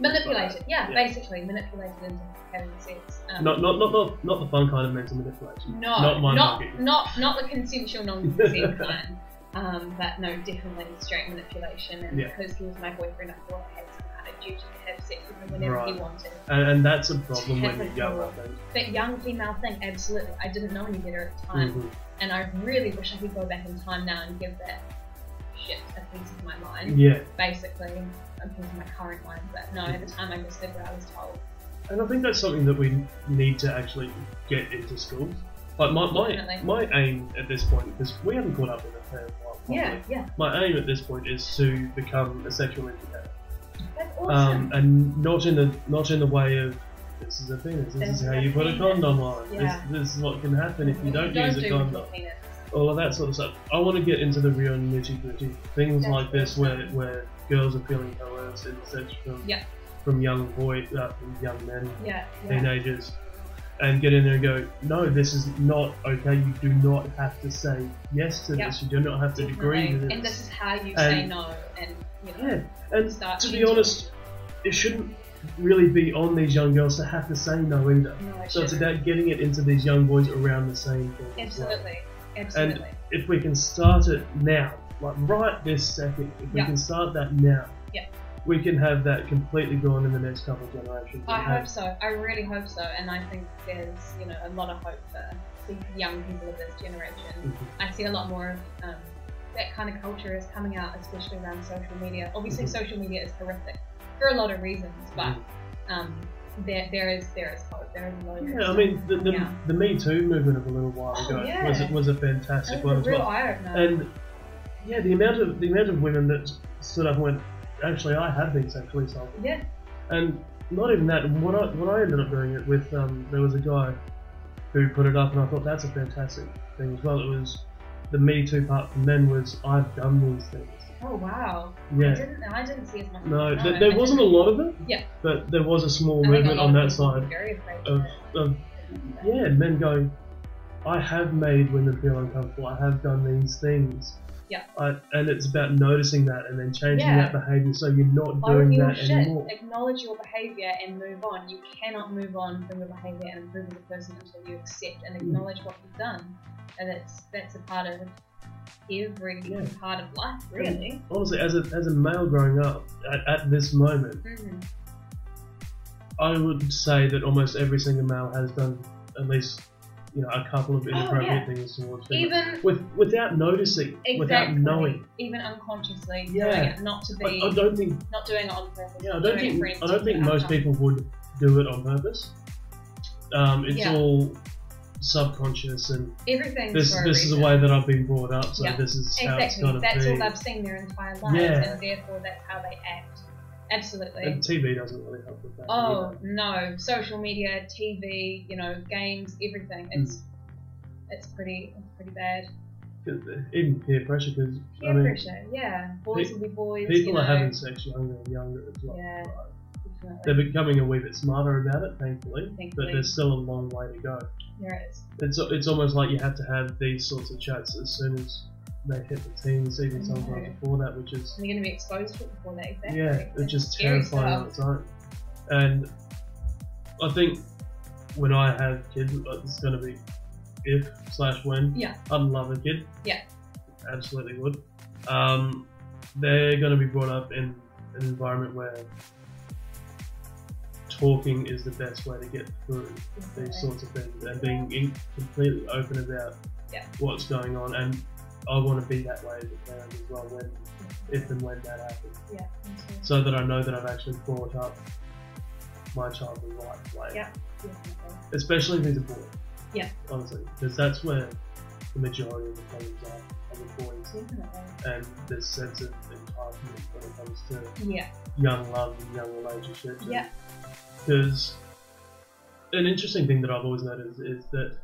manipulation. It, yeah, Yeah. basically manipulate it into having sex. Um, Not, not, not, not, not the fun kind of mental manipulation. no, not my not market. not not the consensual non-consent kind. Um, but no, definitely straight manipulation. And Yeah. because he was my boyfriend, I thought I had some kind of duty to have sex with him whenever he Right. wanted. And, and that's a problem when you're young, I think. That young female thing, absolutely. I didn't know any better at the time, Mhm. and I really wish I could go back in time now and give that shit a piece of my mind. Yeah, Basically, a piece of my current mind. But no, at the time I just did what I was told. and I think that's something that we need to actually get into schools. Like my my, my aim at this point, because we haven't caught up in a fair while. probably. Yeah, yeah, My aim at this point is to become a sexual educator, um, and not in the not in the way of this is a penis, this is how you put a condom on, Yeah. this, this is what can happen if you don't, don't use do a condom. all of that sort of stuff. I want to get into the real nitty gritty things like this, where where girls are feeling coerced in sex from Yeah. from young boy, uh, from young men, Yeah, teenagers, and get in there and go, no, this is not okay. You do not have to say yes to this. You do not have to agree to this. And this is how you say no, and you know. yeah, and Start to be honest, it shouldn't really be on these young girls to have to say no either. No, it So it's about getting it into these young boys around the same thing. as well. Absolutely, absolutely. if we can start it now, like right this second, if we Yeah. can start that now, Yeah. we can have that completely gone in the next couple of generations. I hope have- so. I really hope so, and I think there's you know a lot of hope for the young people of this generation. Mhm. I see a lot more of um, that kind of culture is coming out, especially around social media. Obviously, social media is horrific for a lot of reasons, but Mhm. um, there there is there is hope. There is a lot of Yeah, I mean, the, the, Yeah. the Me Too movement of a little while Oh, ago yeah. was was a fantastic was one a as well. And yeah, the amount of the amount of women that stood up and went, actually, I have been sexually assaulted. yeah, And not even that. What I what I ended up doing it with, um, there was a guy who put it up, and I thought that's a fantastic thing as well. It was the Me Too part for men was I've done these things. oh wow. I Yeah. didn't I didn't see as much. No, th- I there didn't. wasn't a lot of it. Yeah. But there was a small I a movement on that side of of yeah, men going, I have made women feel uncomfortable. I have done these things. Yeah. I, and it's about noticing that and then changing Yeah. that behavior so you're not Own doing that shit. anymore. Acknowledge your behaviour and move on. You cannot move on from your behaviour and improve as a person until you accept and Mm. acknowledge what you've done. And that's that's a part of every Yeah. part of life, really. Honestly, as a, as a male growing up at, at this moment, hmm I would say that almost every single male has done at least you know a couple of inappropriate Oh, yeah. things towards women. Even with without noticing, without knowing. even unconsciously Yeah. not to be, I don't think not doing it on purpose. yeah, I don't think I don't think most outcome. people would do it on purpose. Um, it's Yeah. all subconscious, and everything. this this is the way that I've been brought up. So Yeah. this is how it's Exactly. got to That's all they've seen their entire lives, Yeah. and therefore that's how they act. Absolutely. and TV doesn't really help with that. Oh either. no, social media, TV, you know, games, everything. It's Mm. it's pretty it's pretty bad. uh, even peer pressure, because Peer I mean, pressure, yeah. Boys pe- will be boys. people you are having sex younger and younger as well. Yeah. right? Definitely. They're becoming a wee bit smarter about it, thankfully, thankfully. but there's still a long way to go. There is. It's it's almost like you have to have these sorts of chats as soon as they hit the teens, even I sometimes know. before that, which is And you're going to be exposed to it before that. Exactly. yeah, It's it's just terrifying on its own. And I think when I have kids, it's going to be if slash when Yeah. I'd love a kid. Yeah. Absolutely would. Um, they're going to be brought up in an environment where talking is the best way to get through these sorts of things and being in, completely open about Yeah. what's going on. And I want to be that way as a parent as well when, if and when that happens, Yeah. so that I know that I've actually brought up my child the right way. Yeah. Especially if he's a boy. Yeah. Honestly, because that's where the majority of the problems are, are the boys. Definitely. And this sense of entitlement when it comes to Yeah. young love and young relationships. Yeah. Because an interesting thing that I've always noticed is that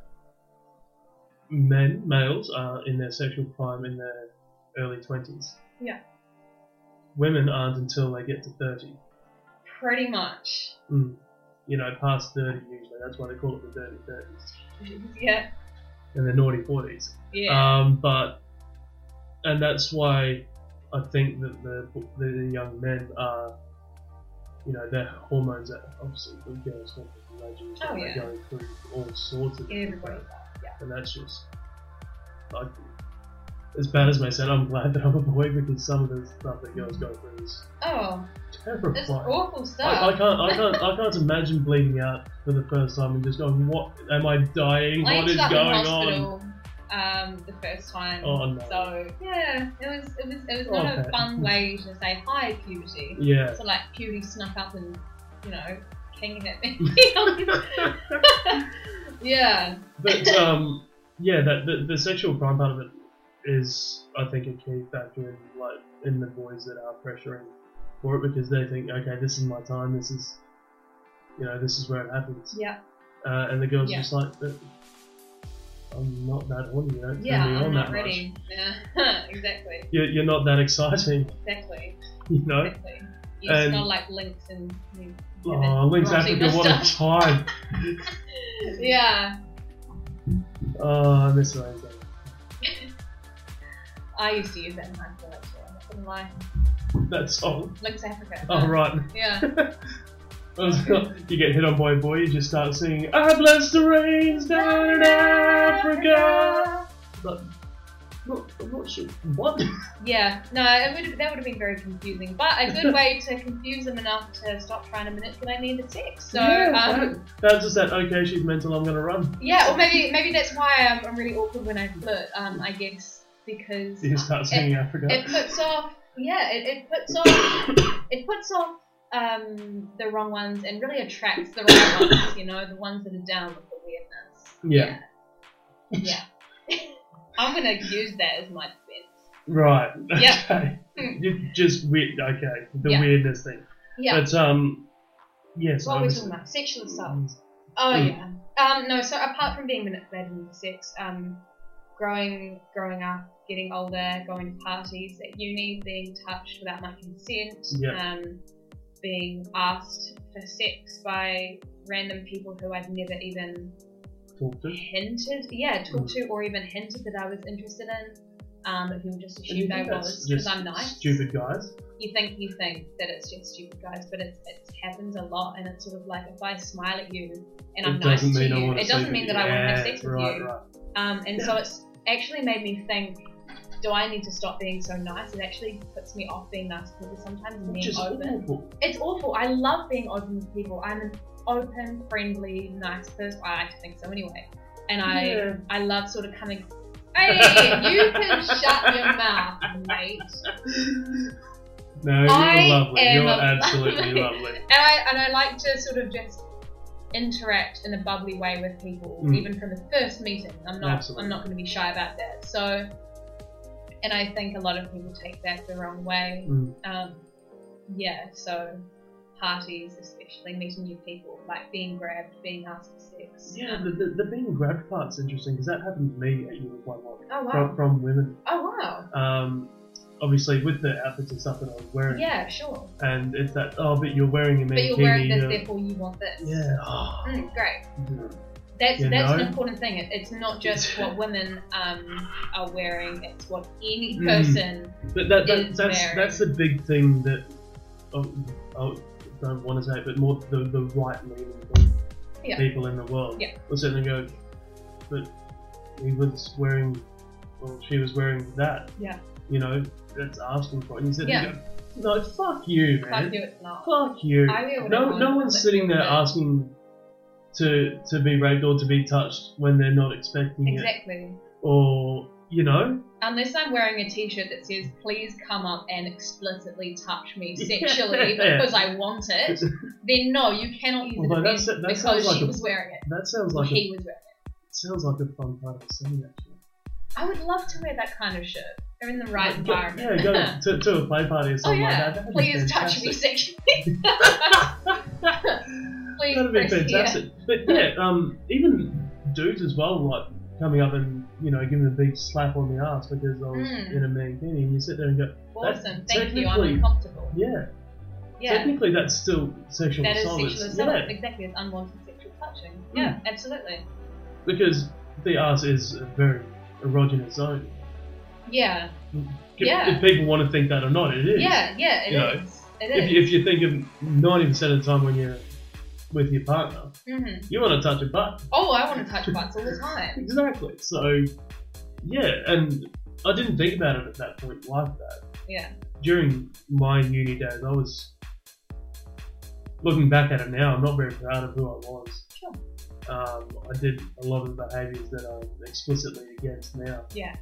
men, males, are in their sexual prime in their early 20s. Yeah. Women aren't until they get to 30. Pretty much. Mm. You know, past 30 usually. That's why they call it the dirty 30s. Yeah. And the naughty 40s. Yeah. Um, but, and that's why I think that the, the young men are, you know, their hormones are obviously the girls imagine Oh, they're going through all sorts of Everybody does. And that's just like as bad as may sound, I'm glad that I'm a boy because some of the stuff that girls go through is Oh, terrifying. it's awful stuff. I, I can't, I can't, I can't imagine bleeding out for the first time and just going, "What am I dying? I what in going on?" um, the first time. Oh no. So yeah, it was it was it was Oh, not a fun way to say hi puberty. Yeah. So like puberty snuck up and you know king hit me. yeah. But um, yeah, that the, the sexual crime part of it is, I think, a key factor in like in the boys that are pressuring for it because they think, okay, this is my time. This is, you know, this is where it happens. Yeah. Uh, and the girls Yeah. just like, "But I'm not that horny. You don't Yeah. turn me on I'm that not ready. Yeah. exactly. You're, you're not that exciting, Exactly. you know. Exactly. You And- smell like Lynx and you Oh, Lynx Africa, what a time! yeah. Oh, I miss those. I used to use that in high school actually. I'm not gonna lie. That song. Oh. Lynx Africa. Oh, right. Yeah. You get hit on by a boy, you just start singing, I bless the rains down in Africa. But, not sure. What? Yeah, no, it would that would have been very confusing, but a good way to confuse them enough to stop trying to manipulate me into sex. So, yeah, um, that- that's just that, okay, she's mental, I'm gonna run. yeah, or maybe maybe that's why I'm, I'm really awkward when I flirt. Um, I guess because You start singing Africa. it puts off, yeah, it, it puts off, it puts off um the wrong ones and really attracts the right ones. You know, the ones that are down with the weirdness. yeah. Yeah. I'm gonna use that as my defense. Right. Yeah. Okay. You just weird. Okay. The Yeah. weirdness thing. Yeah. But um, yes. What are we talking about? Sexual assault. Oh Mm. yeah. Um, no. So apart from being manipulated into sex, um, growing, growing up, getting older, going to parties at uni, being touched without my consent, Yeah. um, being asked for sex by random people who I'd never even Hinted, yeah, talked Mm. to or even hinted that I was interested in. Um, but people just you assumed I was because I'm nice. Stupid guys. You think you think that it's just stupid guys, but it's, it happens a lot, and it's sort of like if I smile at you and I'm nice to you, it doesn't mean that I want to have sex with you. Right. Um, and so it's actually made me think: Do I need to stop being so nice? It actually puts me off being nice to people sometimes and being open. awful. It's awful. I love being open with people. I'm an open, friendly, nice person. I like to think so anyway. And I Yeah. I love sort of coming. Hey, you can shut your mouth, mate. No, you're I lovely. am You're a- absolutely lovely. And I and I like to sort of just interact in a bubbly way with people, Mm. even from the first meeting. I'm not Absolutely. I'm not going to be shy about that. So, and I think a lot of people take that the wrong way. Mm. Um, yeah, so parties, especially meeting new people, like being grabbed, being asked for sex. Yeah, the, the, the being grabbed part's interesting because that happened to me at uni quite a lot. oh wow. From, from women. Oh wow. Um, obviously, with the outfits and stuff that I was wearing. Yeah, sure. And it's that, oh, but you're wearing a But mankini. you're wearing this, uh, therefore you want this. Yeah. Oh, Mm, great. That's You that's know? an important thing. It, it's not just what women um, are wearing; it's what any Mm. person. But that, that, is that's wearing. that's the big thing that oh, I don't want to say, it, but more the the right leaning Yeah. people in the world. Yeah. will certainly go. But he was wearing, well, she was wearing that. Yeah. You know, that's asking for it. And you there Yeah. go, no, fuck you, man. Fuck you, it's not. Fuck you. I wear whatever No, no one's sitting there asking to to be raped or to be touched when they're not expecting it, Exactly. or you know, Unless I'm wearing a t-shirt that says "Please come up and explicitly touch me Yeah. sexually because I want it," then no, you cannot use Although defense that's- that because like she a- was wearing it. that sounds like a, he was wearing it. sounds like a fun part of the scene actually. I would love to wear that kind of shirt. They're in the right Go- environment. Yeah, go to, to a play party or oh something yeah, like that. That'd please touch me sexually. please, That'd be yeah. fantastic. But yeah, um, even dudes as well, like coming up and you know giving a big slap on the ass because I was Mm. in a mankini, and you sit there and go, Awesome. That- Thank you. I'm technically- uncomfortable. yeah, Yeah. technically that's still sexual That is assault. sexual assault. Yeah, Mm. Exactly. It's unwanted sexual touching. Yeah, absolutely. because the ass is a very erogenous zone. Yeah. If, Yeah. if people want to think that or not, it is. Yeah, yeah, it You know, is. It If, you- if you think of ninety percent of the time when you're with your partner, Mhm. you want to touch a butt. Oh, I want to touch butts all the time. Exactly. So, yeah, and I didn't think about it at that point like that. Yeah. During my uni days, I was looking back at it now. I'm not very proud of who I was. Sure. Um, I did a lot of behaviours that I'm explicitly against now. Yeah.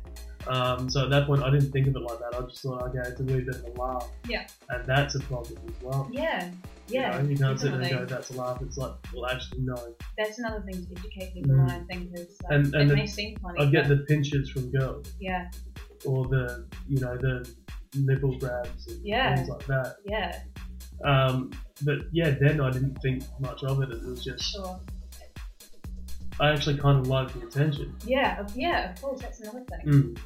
Um, so at that point, I didn't think of it like that. I just thought, okay, it's a wee bit of a laugh. Yeah. And that's a problem as well. Yeah. Yeah. You, know, you can't sit there and go, that's a laugh. It's like, well, actually, no. That's another thing to educate people Mm. on. I think is like, And- it the- may seem funny. I get the pinches from girls. yeah, or the you know the nipple grabs and Yeah. things like that. yeah, Um, but yeah, then I didn't think much of it. It was just sure. I actually kind of liked the attention. Yeah, yeah. Of course, that's another thing. Mm.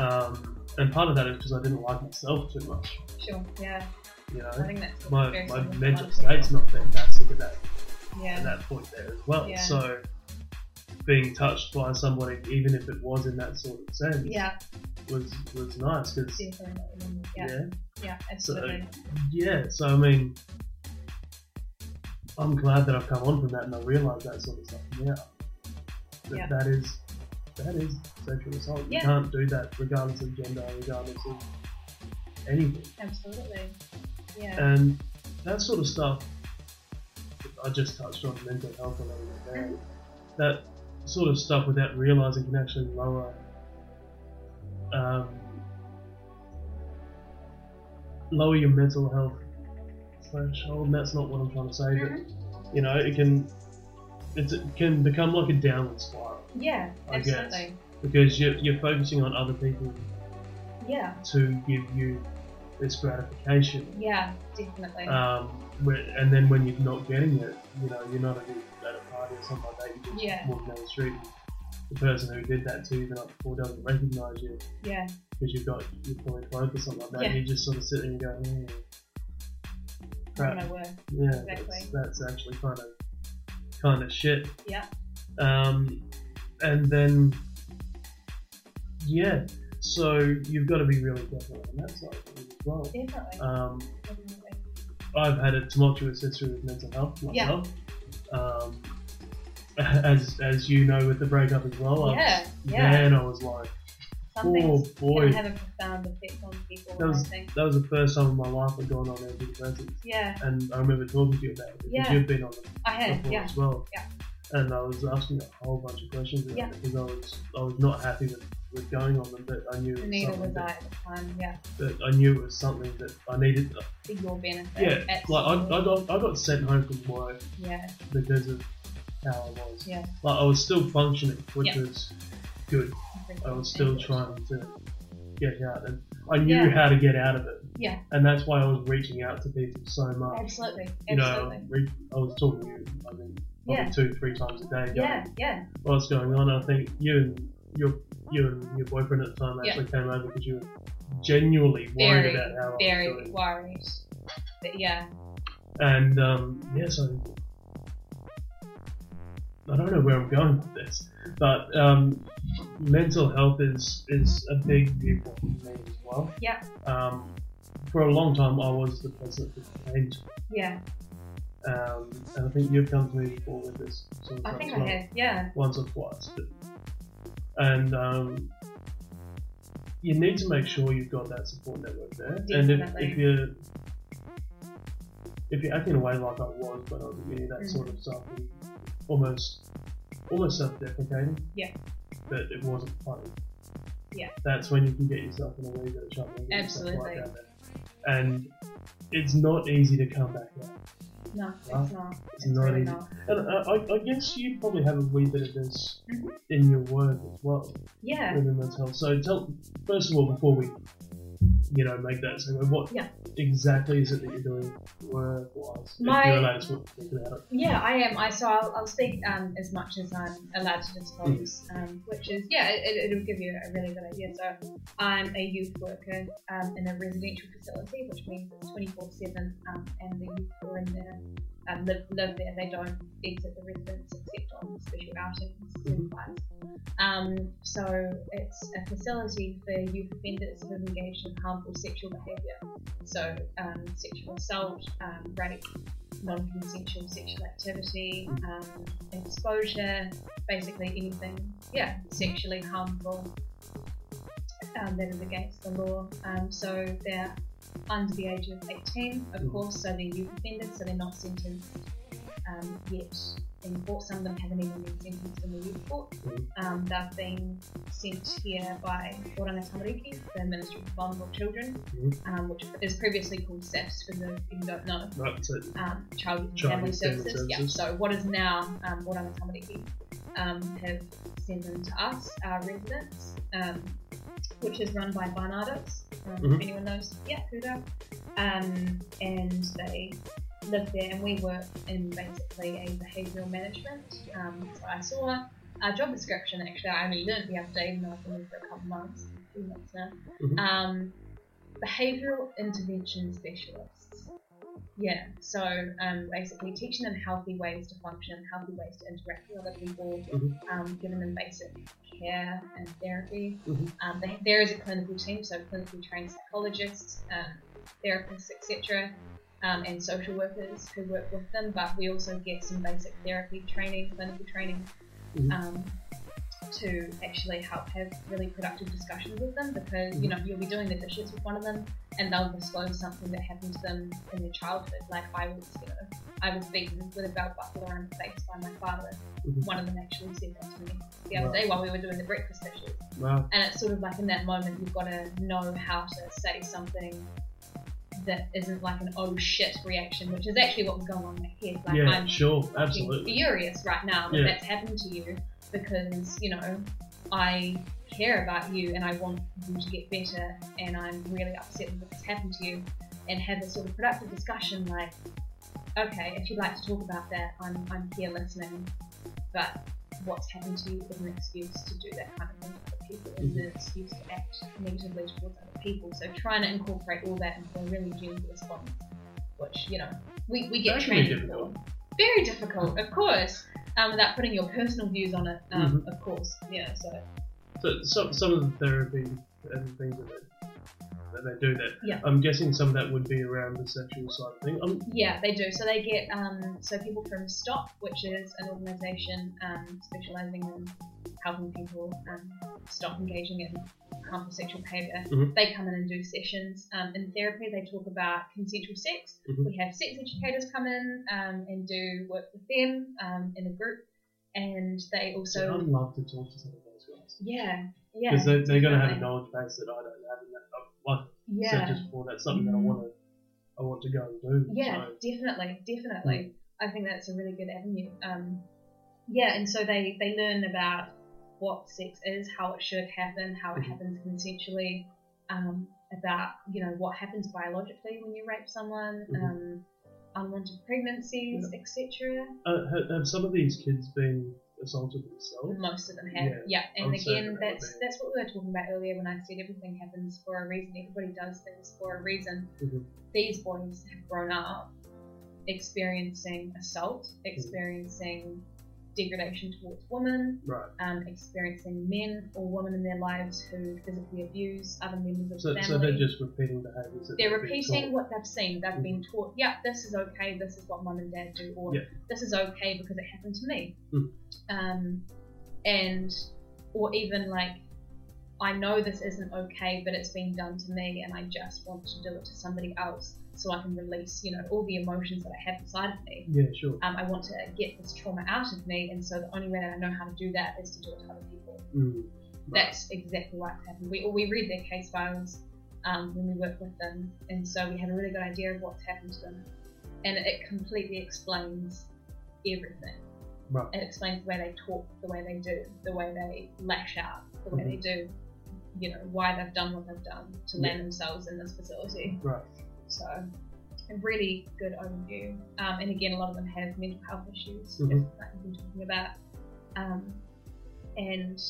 Um, and part of that is because I didn't like myself too much. Sure. Yeah, You I know, think that's my my mental state's not fantastic at that yeah. at that point there as well. Yeah. So being touched by somebody, even if it was in that sort of sense, Yeah. was was nice because. Yeah. yeah. Yeah. So Absolutely. yeah, so I mean, I'm glad that I've come on from that and I realise that sort of stuff now. That Yeah. that is that is sexual assault. You can't do that regardless of gender, regardless of anything. Absolutely. Yeah. And that sort of stuff. I just touched on mental health a little bit there. Mhm. That sort of stuff, without realising, can actually lower. Um, lower your mental health threshold, and that's not what I'm trying to say, but you know, it can it's, it can become like a downward spiral Yeah. I guess. Absolutely. because you're, you're focusing on other people Yeah. to give you this gratification. Yeah. Definitely. Um, where, and then when you're not getting it, you know, you're not at a, at a party or something like that, you just Yeah. walk down the street and the person who did that to you the night before doesn't recognise you yeah. because you've got you're fully clothed or something like that, Yeah. and you just sort of sit there and go, hmm, crap. Yeah, Exactly. that's, that's actually kind of kind of shit. Yeah. Um, and then yeah, so you've got to be really careful on that side as well. Definitely. Um, Definitely. I've had a tumultuous history with mental health Yeah. Um, as as you know, with the breakup as well. Yeah. was, Yeah. Man, I was like, oh boy, have a profound effect on people. that was I think. that was the first time in my life I'd gone on antidepressants, Yeah. and I remember talking to you about it because Yeah. you've been on them I have. before Yeah. as well. Yeah. And I was asking a whole bunch of questions Yeah. because I was I was not happy with, with going on them, but I knew it was Neither something was I that, at the time. Yeah. that I knew it was something that I needed. Uh, For your benefit. Yeah, like I, I got I got sent home from work Yeah. because of how I was. Yeah. Like I was still functioning, which Yeah. was good. I was still trying to get out, and I knew Yeah. how to get out of it. Yeah. And that's why I was reaching out to people so much. Absolutely. Absolutely. You know, I I was talking to you, I mean, probably Yeah. two, three times a day. Going, Yeah. Yeah. What's going on? I think you and your you and your boyfriend at the time Yeah. actually came over because you were genuinely worried Very, about how I was very doing. worried. But yeah. And um, yeah, so I don't know where I'm going with this, but um, mental health is is a big viewpoint for me as well. Yeah. Um, for a long time, I was the person that came to, Yeah. Um, and I think you've come to me before with this sort of I think I have. Yeah. once or twice. But and um, you need to make sure you've got that support network there. Definitely. And if, if you're if you're acting away like I was when I was at uni, that Mm. sort of stuff, almost almost self-deprecating. Yeah. That it wasn't funny. Yeah. That's when you can get yourself in a wee bit of trouble. and get yourself right Absolutely. there. And it's not easy to come back out. No, Wow. it's not. It's It's, not really easy. not. And uh, I, I guess you probably have a wee bit of this Mhm. in your work as well Yeah. within mental health. So tell first of all before we you know make that segment, what Yeah. exactly is it that you're doing work wise? My- if you're allowed to talk talk about it. Yeah, I am. I so I'll, I'll speak um, as much as I'm allowed to disclose, um, which is yeah, it, it'll give you a really good idea. So I'm a youth worker um, in a residential facility, which means it's 24/7, um, and the youth are in there um, live, live there. They don't exit the residence except on special outings, supervised. Um, so it's a facility for youth offenders who have engaged in harmful sexual behaviour. So um, sexual assault, um, rape, non-consensual sexual activity, um, exposure, basically anything, yeah, sexually harmful um, that is against the law. Um, so they're under the age of 18, of Mhm. course, so they're youth offenders, so they're not sentenced um, yet in court. Some of them haven't even been sentenced in the youth court. Mhm. Um, they've been sent here by Oranga Tamariki, the Ministry for Vulnerable Children, Mhm. um, which is previously called CYFS for those who don't know Right, so um, Child and Family Family Services. Yeah, so what is now um, Oranga Tamariki um, have sent them to us, our residents, um, which is run by Barnardos, um, Mhm. if anyone knows, yeah, who they. Um, and they live there, and we work in basically a behavioural management. Um, so I saw our job description actually, I only learned the other day, even though I've been there for a couple months, a few months now. Mhm. Um, behavioural intervention specialists. Yeah, so um, basically teaching them healthy ways to function, healthy ways to interact with other people, Mhm. um, giving them basic care and therapy. Mhm. Um, they, there is a clinical team, so clinically trained psychologists, um, therapists, etc., um, and social workers who work with them. But we also get some basic therapy training, clinical training, Mhm. um, to actually help have really productive discussions with them because you know you'll be doing the dishes with one of them and they'll disclose something that happened to them in their childhood like I was you know I was beaten with a belt buckle around the face by my father Mhm. one of them actually said that to me the other Right. day while we were doing the breakfast dishes wow. and it's sort of like in that moment you've got to know how to say something that isn't like an oh shit reaction which is actually what was going on in my head like yeah, I'm sure, absolutely. furious right now that Yeah. that's happened to you because you know I care about you and I want you to get better and I'm really upset that this happened to you and have a sort of productive discussion like okay if you'd like to talk about that I'm, I'm here listening but what's happened to you is an excuse to do that kind of thing people is an excuse to act negatively towards other people so trying to incorporate all that into a really genuine response which you know we, we get That can be training for very difficult, of course, um, without putting your personal views on it, Mm-hmm. um, of course. Yeah, so So some some of the therapy and things that that they do that. Yeah. I'm guessing some of that would be around the sexual side of things. Um, yeah, they do. So they get um, so people from STOP, which is an organisation um, specialising in helping people um, stop engaging in harmful sexual behaviour. Mhm. They come in and do sessions. Um, in therapy, they talk about consensual sex. Mhm. We have sex educators come in um, and do work with them um, in a group, and they so also I'd love to talk to some of those guys yeah yeah because they, they're going to have a knowledge base that I don't have. And that, uh, like I yeah just before, that's something that I Mhm. want to I want to go and do. Yeah, So, definitely, definitely. I think that's a really good avenue. Um, yeah, and so they, they learn about what sex is, how it should happen, how it Mhm. happens consensually, um, about you know what happens biologically when you rape someone, Mhm. um, unwanted pregnancies, etc. uh, have, have some of these kids been assaulted themselves? Most of them have, Yeah, yeah. And say again, that that that's that's what we were talking about earlier when I said everything happens for a reason. Everybody does things for a reason. Mhm. These boys have grown up experiencing assault, experiencing degradation towards women, Right. um, experiencing men or women in their lives who physically abuse other members of So, the so they're just repeating behaviours They're repeating what they've seen. They've been taught, yeah, this is okay, this is what mum and dad do, or Yeah. this is okay because it happened to me. Mm. Um, and or even like I know this isn't okay, but it's been done to me, and I just want to do it to somebody else so I can release, you know, all the emotions that I have inside of me. Yeah, sure. Um, I want to get this trauma out of me, and so the only way that I know how to do that is to do it to other people. Mm. Right. That's exactly what's happened. We we read their case files um, when we work with them, and so we have a really good idea of what's happened to them, and it completely explains everything. Right. It explains the way they talk, the way they do, the way they lash out, the way Mhm. they do, you know, why they've done what they've done to Yeah. land themselves in this facility. Right. So, a really good overview. Um, and again, a lot of them have mental health issues, Mhm. like we've been talking about. Um, and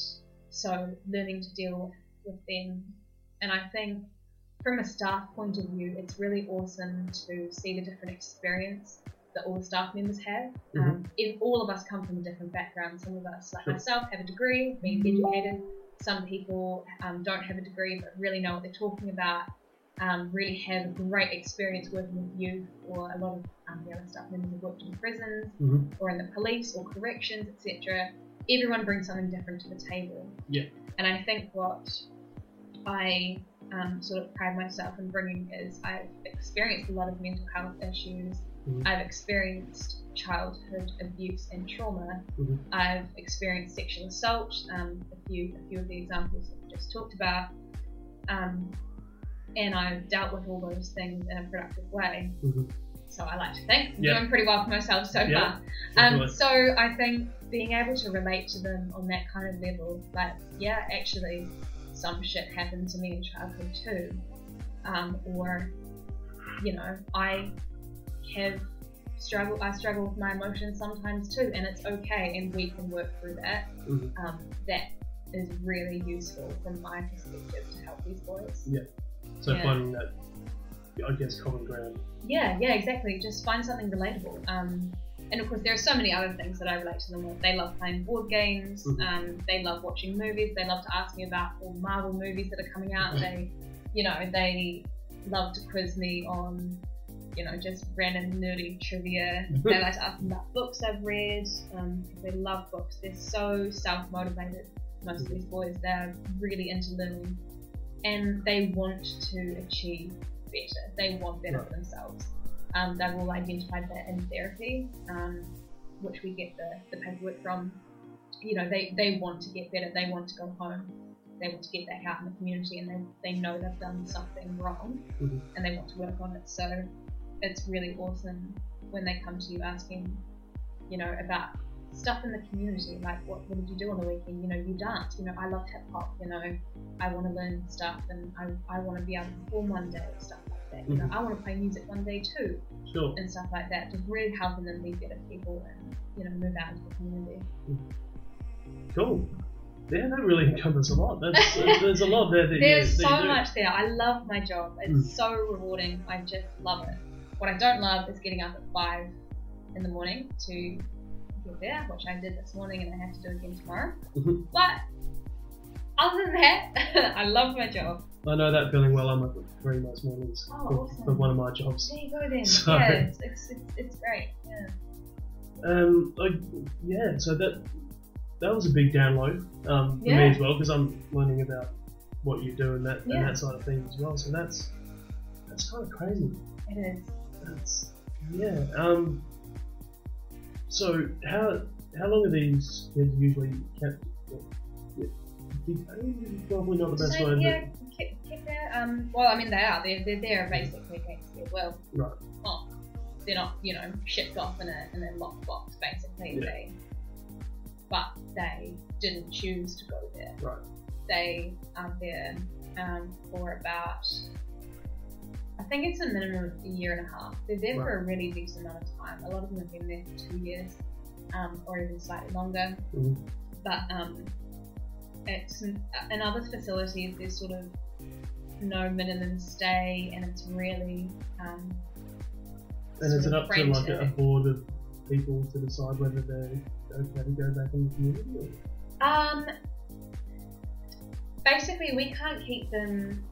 so, learning to deal with, with them. And I think, from a staff point of view, it's really awesome to see the different experience that all the staff members have. Um, if all of us come from a different background, some of us, like Sure. myself, have a degree, being educated. Some people um, don't have a degree but really know what they're talking about um, really have a great experience working with youth, or a lot of um, the other staff members have worked in prisons Mhm. or in the police or corrections, etc. Everyone brings something different to the table. Yeah. And I think what I um, sort of pride myself in bringing is I've experienced a lot of mental health issues. Mhm. I've experienced childhood abuse and trauma. Mhm. I've experienced sexual assault. Um, a few, a few of the examples that we just talked about. Um, and I've dealt with all those things in a productive way. Mhm. So I like to think I'm Yeah. doing pretty well for myself so Yeah, far. Um, so I think being able to relate to them on that kind of level, like, yeah, actually, some shit happened to me in childhood too. Um, or, you know, I have struggle. I struggle with my emotions sometimes too, and it's okay, and we can work through that. Mhm. Um, that is really useful from my perspective to help these boys. So yeah. finding that, I guess, common ground. Yeah, yeah, exactly. Just find something relatable. Um, and of course, there are so many other things that I relate to them with. They love playing board games. Mhm. Um, they love watching movies. They love to ask me about all Marvel movies that are coming out. Mhm. They, you know, they love to quiz me on, you know, just random nerdy trivia. they like to ask me about books I've read. Um, they love books. They're so self motivated. Most of these boys, they're really into learning, and they want to achieve better. They want better for themselves. Um, they've all identified that in therapy, um, which we get the, the paperwork from. You know, they, they want to get better. They want to go home. They want to get back out in the community, and they, they know they've done something wrong, Mhm. and they want to work on it. So it's really awesome when they come to you asking, you know, about stuff in the community, like what, what did you do on the weekend? You know, you dance. You know, I love hip hop. You know, I want to learn stuff, and I, I want to be able to perform one day, stuff like that. You know, I want to play music one day too, Sure. and stuff like that. Just really helping them be better people and you know move out into the community. Cool. Yeah, that really encompasses a lot. That's, there's a lot there that you, There's that so you much there. I love my job. It's Mm. so rewarding. I just love it. What I don't love is getting up at five in the morning to there, which I did this morning and I have to do again tomorrow. Mhm. But other than that, I love my job. I know that feeling well. I'm up at three most mornings Oh, for, awesome. for one of my jobs. There you go then. So- Yeah, it's, it's, it's, it's great. Yeah. Um, like, yeah, so that that was a big download um, for Yeah. me as well because I'm learning about what you do and that and that side of things as well. So that's that's kind of crazy. It is. That's yeah. Um, so how how long are these kids usually kept? Yeah, detained? Probably not the best So, word. yeah, keep, keep there. Um, well, I mean, they are. They're, they're there basically their will. Right. Oh, they're not, you know, shipped off in a, in a locked box, basically. Yeah. They, but they didn't choose to go there. Right. They are there um, for about, I think it's a minimum of a year and a half. They're there for a really decent amount of time. A lot of them have been there for two years um, or even slightly longer. Mhm. But um, it's in other facilities there's sort of no minimum stay and it's really um, And it's it up to like a, a board of people to decide whether they're okay to go back in the community? Or? um basically we can't keep them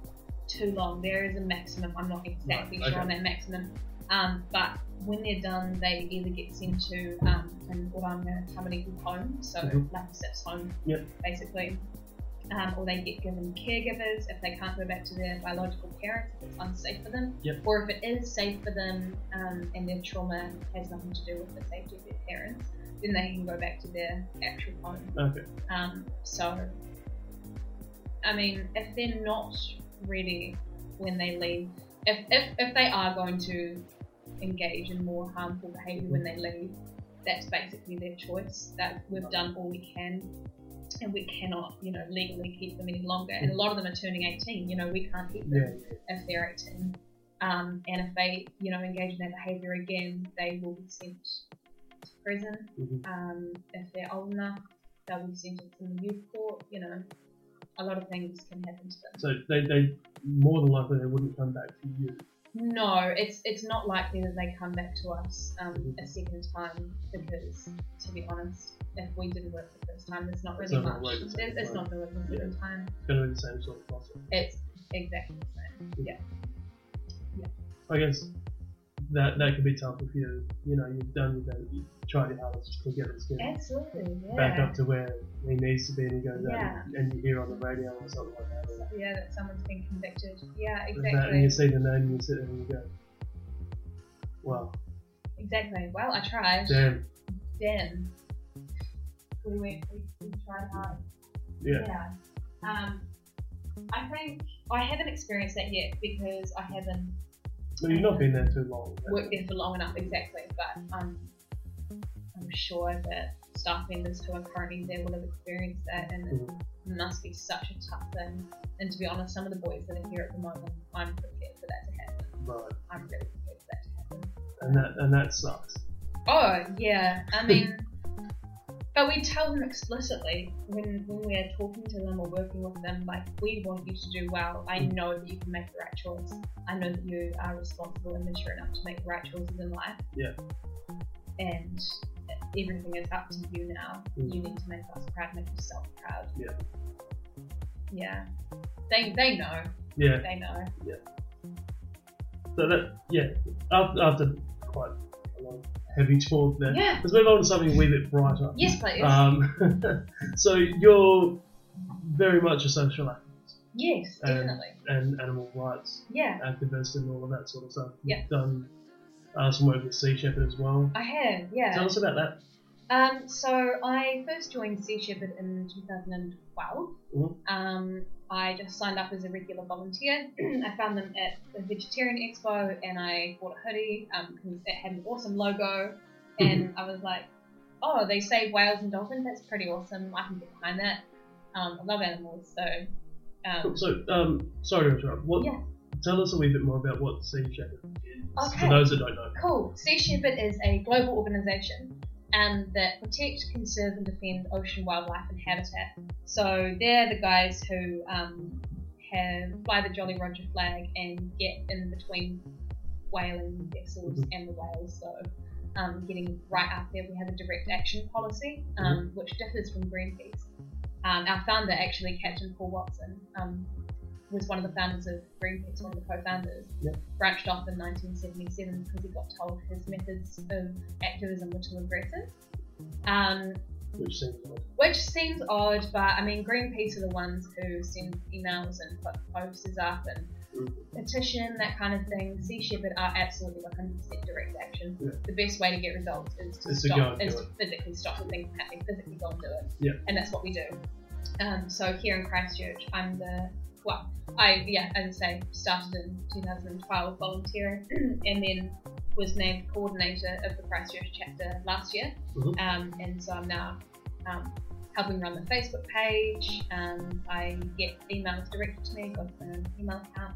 too long there is a maximum i'm not exactly Right, sure on that maximum Um, but when they're done, they either get sent to um, an Oranga Tamariki home, so Mhm. like a CYFS home, Yep. basically. Um, or they get given caregivers if they can't go back to their biological parents if it's unsafe for them, Yep. or if it is safe for them um, and their trauma has nothing to do with the safety of their parents, then they can go back to their actual home. Okay. Um, so, I mean, if they're not ready when they leave, if, if, if they are going to engage in more harmful behaviour when they leave, that's basically their choice. That we've done all we can, and we cannot, you know, legally keep them any longer. And a lot of them are turning 18. You know, we can't keep them Yeah. if they're 18. Um, and if they, you know, engage in that behaviour again, they will be sent to prison. Mhm. Um, if they're old enough, they'll be sentenced in the youth court. You know, a lot of things can happen to them. So they, they more than likely they wouldn't come back to you. No, it's it's not likely that they come back to us um, a second time because, to be honest, if we didn't work the first time, there's not It's really not much. the It's, it's not going to work the second time. It's going to be the same sort of process. It's exactly the same. Yeah. Yeah. I guess that that could be tough if you you know you've done your best, you tried your hardest to get his kid Absolutely. Yeah. back up to where he needs to be, and he goes Yeah. out and you hear on the radio or something like that. Or, Yeah, that someone's been convicted. Yeah, that, and you see the name and you sit there and you go, "Wow, Exactly. Well, I tried. damn, Then we went. We, we tried hard. yeah, Um, I think I haven't experienced that yet because I haven't Well, you've not been there too long. worked there for long enough exactly. But I'm, I'm sure that staff members who are currently there will have experienced that, and it Mhm. must be such a tough thing. And to be honest, some of the boys that are here at the moment, I'm prepared for that to happen. Right, I'm really prepared for that to happen. and that and that sucks. Oh yeah, I mean, but we tell them explicitly when when we're talking to them or working with them, like we want you to do well. I know that you can make the right choice. I know that you are responsible and mature enough to make the right choices in life. Yeah. And everything is up to you now. Mm. You need to make us proud, make yourself proud. Yeah. Yeah. They they know. Yeah, They know. Yeah. So that yeah, after, after quite a of heavy talk there, Yeah. let's move on to something a wee bit brighter. Yes, please. Um, so you're very much a social activist yes, and- definitely. and animal rights Yeah, activist and all of that sort of stuff. Yeah. You've done uh, some work with Sea Shepherd as well. I have. Yeah. Tell us about that. Um, so I first joined Sea Shepherd in 2012. Mhm. Um, I just signed up as a regular volunteer. I found them at the Vegetarian Expo and I bought a hoodie because it had an awesome logo. And I was like, oh, they save whales and dolphins. That's pretty awesome. I can get behind that. Um, I love animals, so um, So, um, sorry to interrupt. What? Yeah. Tell us a wee bit more about what Sea Shepherd is Okay. for those that don't know. Cool. Sea Shepherd is a global organisation um, that protect, conserve, and defend ocean wildlife and habitat. So they're the guys who um, have fly the Jolly Roger flag and get in between whaling vessels Mhm. and the whales. So um, getting right up there, we have a direct action policy, um, which differs from Greenpeace. Um, our founder, actually, Captain Paul Watson, um, was one of the founders of Greenpeace, one of the co-founders branched off in 1977 because he got told his methods of activism were too aggressive. Um, Which seems odd. which seems odd, but I mean, Greenpeace are the ones who send emails and put posters up and Mm. petition, that kind of thing. Sea Shepherd are absolutely 100% direct action. Yeah. The best way to get results is to stop, is to physically stop the thing from happening, physically go and do it. Yeah. And that's what we do. Um, so here in Christchurch, I'm the well, I yeah, as I say, started in 2012 volunteering, and then was named coordinator of the Christchurch chapter last year. Mhm. Um, and so I'm now um, helping run the Facebook page. Um, I get emails directed to me, got an email account.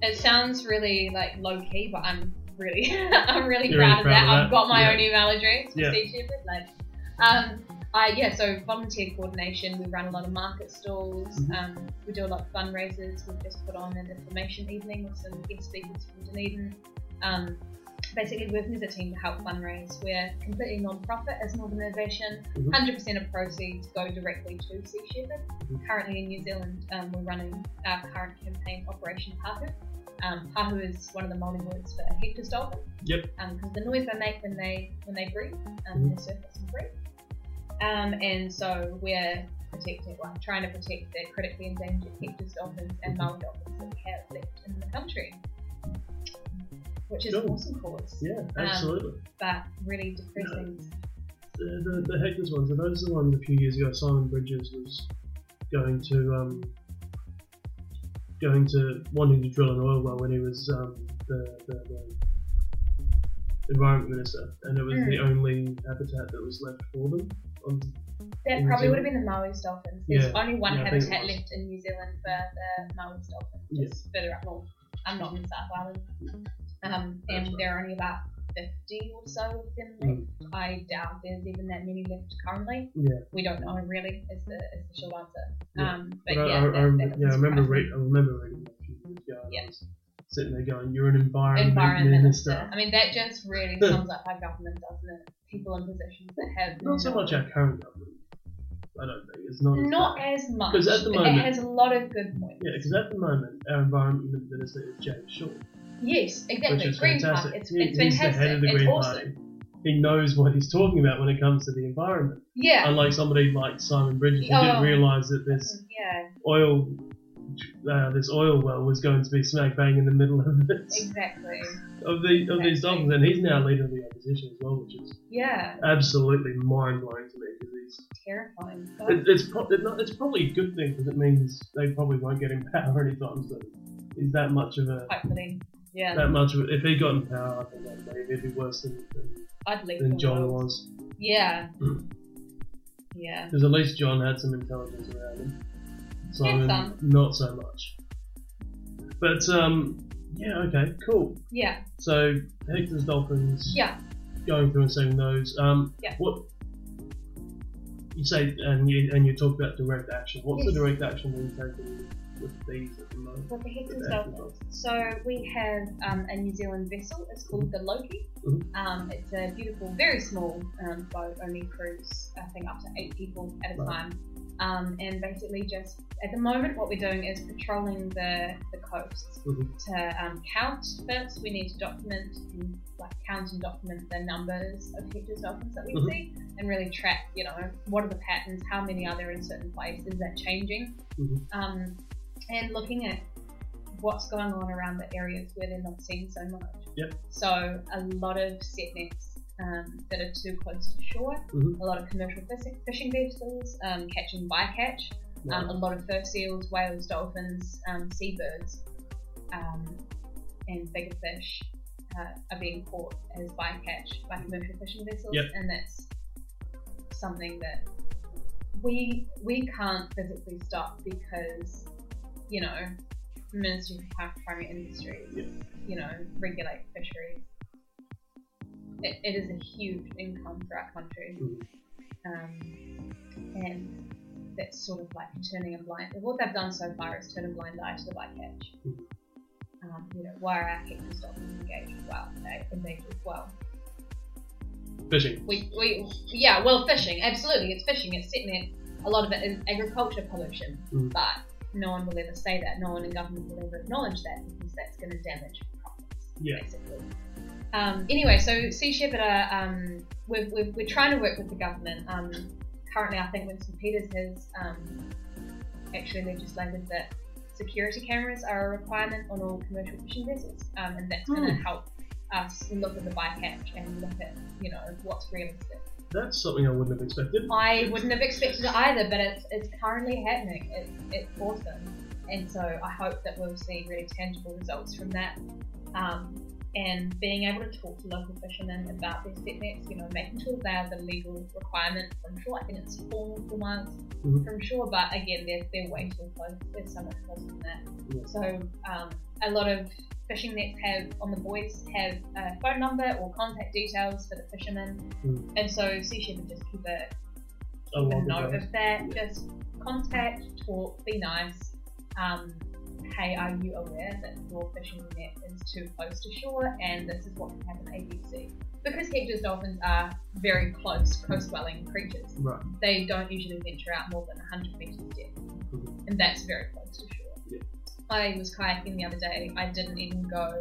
It sounds really like low key, but I'm really I'm really You're proud, of proud that. of I've got my Yeah. own email address for Yeah. Like, um, I yeah, so volunteer coordination. We run a lot of market stalls. Mhm. Um, we do a lot of fundraisers. We've just put on an information evening with some guest speakers from Dunedin. Um, basically, working as a team to help fundraise. We're completely non-profit as an organisation. Mhm. 100% of proceeds go directly to Sea Shepherd. Mhm. Currently in New Zealand, um, we're running our current campaign, Operation Pahu. Um, pahu is one of the Māori words for Hector's dolphin. Yep. Because the noise they make when they when they breathe, um, Mhm. they surface and breathe. Um, and so we're protecting, well, trying to protect the critically endangered Hector's dolphins and Mhm. Maui dolphins that we have left in the country, which is Cool. an awesome cause, Yeah, absolutely. but really depressing. the, the, the Hector's ones, are those the ones a few years ago Simon Bridges was going to um, going to wanting to drill an oil well when he was um, the, the, the environment minister, and it was the only habitat that was left for them. On, That probably would have been the Maui's dolphins. There's Yeah, only one yeah, I think it habitat left in New Zealand for the Maui's dolphins, Yeah. further up north. I'm not in South Island. Um, and right. there are only about 50 or so of them Mm. left. I doubt there's even that many left currently. yeah, We don't know really, is the, is the short answer. Yeah. Um, but, but yeah, I, that, I, that remember, doesn't yeah, I remember, I remember reading that a few years ago. Yeah. Sitting there going, "You're an environment, Environment minister." minister. I mean, that just really sums up our government, doesn't it? People in positions that have Not so much our current government. I don't think it's not. As Not bad. as much. 'Cause at the moment- it has a lot of good points. Yeah, because at the moment our environment minister is James Shaw. Yes, exactly. which is Green fantastic. Party. It's, He- it's he's the head of the it's Green awesome. Party. He knows what he's talking about when it comes to the environment. Yeah. Unlike somebody like Simon Bridges, who Oh. didn't realise that this Yeah, oil, uh, this oil well was going to be smack bang in the middle of it, exactly. of the of these dolphins, and he's now leader of the opposition as well, which is Yeah, absolutely mind blowing to me. Because he's terrifying. it, it's pro- it, not, it's probably a good thing because it means they probably won't get in power anytime soon. He's that much of a Hopefully, yeah. that much of a, if he got in power, I think that maybe it'd be worse than, than, than John was. Yeah. Mm. Yeah. Because at least John had some intelligence around him. Simon, not so much. But um, yeah, okay, cool. Yeah. So Hector's Dolphins Yeah. going through and seeing those. Um, Yeah. What you say, and you and you talk about direct action. What's Yes. the direct action being taken with these at the moment? With the Hector's dolphins. So we have um, a New Zealand vessel. It's called the Loki. Mhm. Um, it's a beautiful, very small um, boat. Only cruise, I think, up to eight people at a Right. time. Um, and basically, just at the moment, what we're doing is patrolling the the coasts. Mhm. to um, count first, we need to document, and, like count and document the numbers of Hector's dolphins that we Mhm. see, and really track, you know, what are the patterns, how many are there in certain places, is that changing, Mhm. um, and looking at what's going on around the areas where they're not seen so much. Yep. So a lot of set nets um, that are too close to shore, Mhm. a lot of commercial fishing, fishing vessels um, catching bycatch, Right. um, a lot of fur seals, whales, dolphins, um, seabirds, um, and bigger fish uh, are being caught as bycatch by commercial fishing vessels, Yep. and that's something that we we can't physically stop because you know Ministry of Primary Industries, you know, regulate fisheries. It, it is a huge income for our country, Mhm. um, and that's sort of like turning a blind. What they've done so far is turn a blind eye to the bycatch. Mhm. Um, you know, why are our Hector's dolphins engaged as well? Uh, endangered as well. Fishing. We, we, yeah, well, fishing, absolutely, it's fishing, it's setting it. A lot of it is agriculture pollution, Mm. but no one will ever say that. No one in government will ever acknowledge that because that's going to damage profits, Yeah. basically. Um, anyway, so Sea Shepherd are, um, we're, we're, we're trying to work with the government. Um, currently, I think Winston Peters has um, actually legislated that security cameras are a requirement on all commercial fishing vessels, um, and that's going to Hmm. help us look at the bycatch and look at, you know, what's realistic. That's something I wouldn't have expected. I wouldn't have expected it either, but it's, it's currently happening. It's, it's awesome. And so I hope that we'll see really tangible results from that. Um, and being able to talk to local fishermen about their set nets, you know, making sure they are the legal requirement from shore. I think it's four for miles Mhm. from shore, but again, they're, they're way too close. They're so much closer than that. Yeah. So um, a lot of fishing nets have on the buoys have a phone number or contact details for the fishermen, Mm. and so Sea Shepherd just keep a keep a note of that. Just contact, talk, be nice. Um, hey, are you aware that your fishing net is too close to shore and this is what can happen ABC? Because Hector's dolphins are very close coast dwelling creatures, Right. they don't usually venture out more than 100 metres depth, Mhm. and that's very close to shore. Yeah. I was kayaking the other day. I didn't even go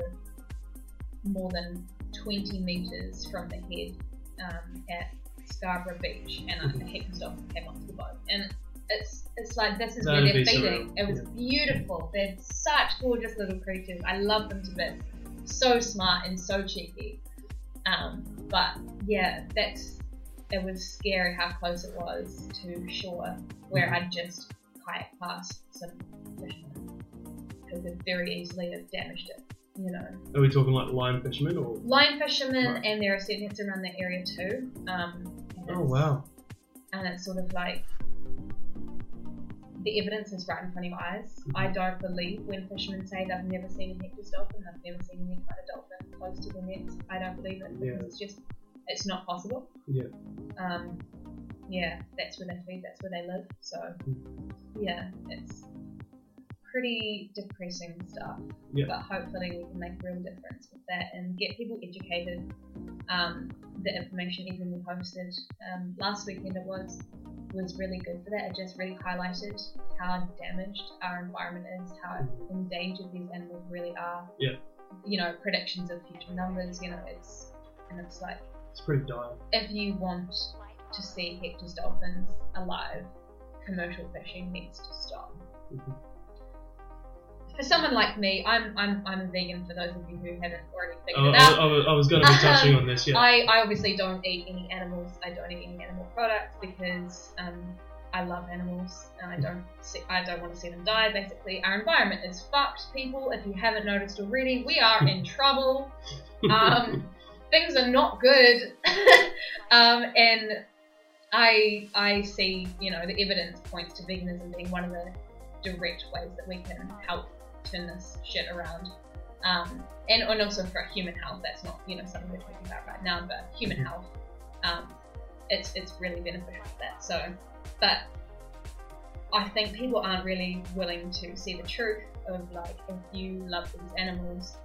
more than 20 meters from the head um, at Scarborough Beach, and a hector's dolphin came onto the boat. And it's it's like this is That'd where they're feeding. surreal, It was beautiful. They're such gorgeous little creatures. I love them to bits. So smart and so cheeky. Um, but yeah, that's it was scary how close it was to shore, where I'd just kayaked past some fishermen who could very easily have damaged it. You know, Are we talking like line fishermen or? line fishermen, Right. and there are set nets around that area too. Um, Oh wow. and it's sort of like the evidence is right in front of your eyes. Mm-hmm. I don't believe when fishermen say they've never seen a Hector's dolphin, they've never seen any kind of dolphin close to their nets. I don't believe it because Yeah. it's just it's not possible. Yeah. Um, yeah, that's where they feed, that's where they live. So Mm. yeah, it's pretty depressing stuff. Yeah. But hopefully we can make a real difference with that and get people educated. Um, the information even we posted um, last weekend it was was really good for that. It just really highlighted how damaged our environment is, how endangered these animals really are. Yeah. You know, predictions of future numbers. You know, it's and it's like It's pretty dire. if you want to see Hector's dolphins alive, commercial fishing needs to stop. Mhm. For someone like me, I'm I'm I'm a vegan. For those of you who haven't already figured Oh, it out, I, was- I was going to be touching on this. Yeah. I, I obviously don't eat any animals. I don't eat any animal products because um, I love animals and I don't see, I don't want to see them die. Basically, our environment is fucked, people. If you haven't noticed already, we are in trouble. Um, things are not good, um, and I I see you know the evidence points to veganism being one of the direct ways that we can help turn this shit around. Um, and, and also for human health, that's not you know something we're talking about right now, but human health, um, it's it's really beneficial for that. So, but I think people aren't really willing to see the truth of like if you love these animals,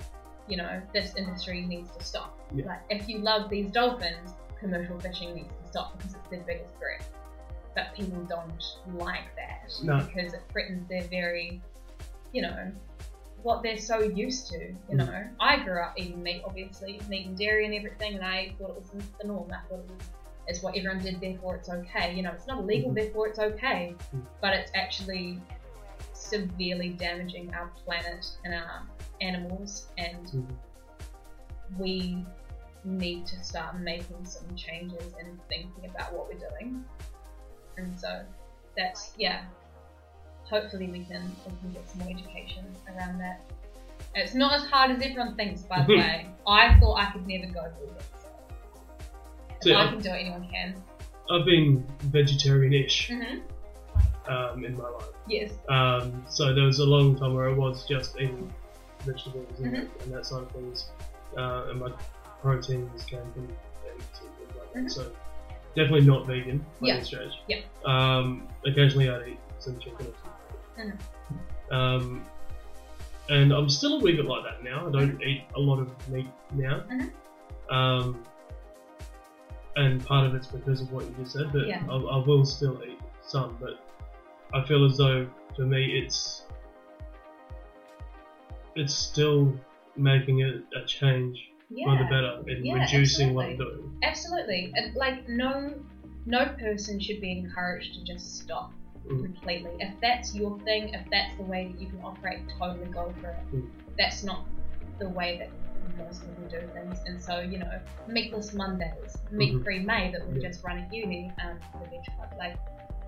you know this industry needs to stop. Yeah. Like if you love these dolphins, commercial fishing needs to stop because it's their biggest threat. But people don't like that No. because it threatens their very, you know, what they're so used to. You Mm. know, I grew up eating meat, obviously, meat and dairy and everything, and I thought it was the norm. I thought it was it's what everyone did, therefore it's okay. You know, it's not illegal, Mhm. therefore it's okay. Mm. But it's actually severely damaging our planet and our animals, and Mhm. we need to start making some changes and thinking about what we're doing. And so that's yeah. Hopefully we can we can get some more education around that. It's not as hard as everyone thinks, by the way. I thought I could never go through this. If So, I uh, can do it, anyone can. I've been vegetarian-ish hmm um, in my life. Yes. Um, so there was a long time where I was just eating vegetables and, Mhm. and that side of things, uh, and my proteins came from eggs and things like that. Mhm. So definitely not vegan by Yeah. any stretch. Yeah. Um, occasionally I'd eat some chicken or Mhm. Um, and I'm still a wee bit like that now. I don't eat a lot of meat now. Mhm. Um, and part of it's because of what you just said, but Yeah. I, I will still eat some. But I feel as though for me it's it's still making a, a change Yeah. for the better in Yeah, reducing what I'm doing. Absolutely. And, like no no person should be encouraged to just stop Mm. completely. If that's your thing, if that's the way that you can operate, totally go for it. Mm. That's not the way that most people do things. And so, you know, meatless Mondays, meat free May that we Yeah. just run at uni, um, the Veg Club, like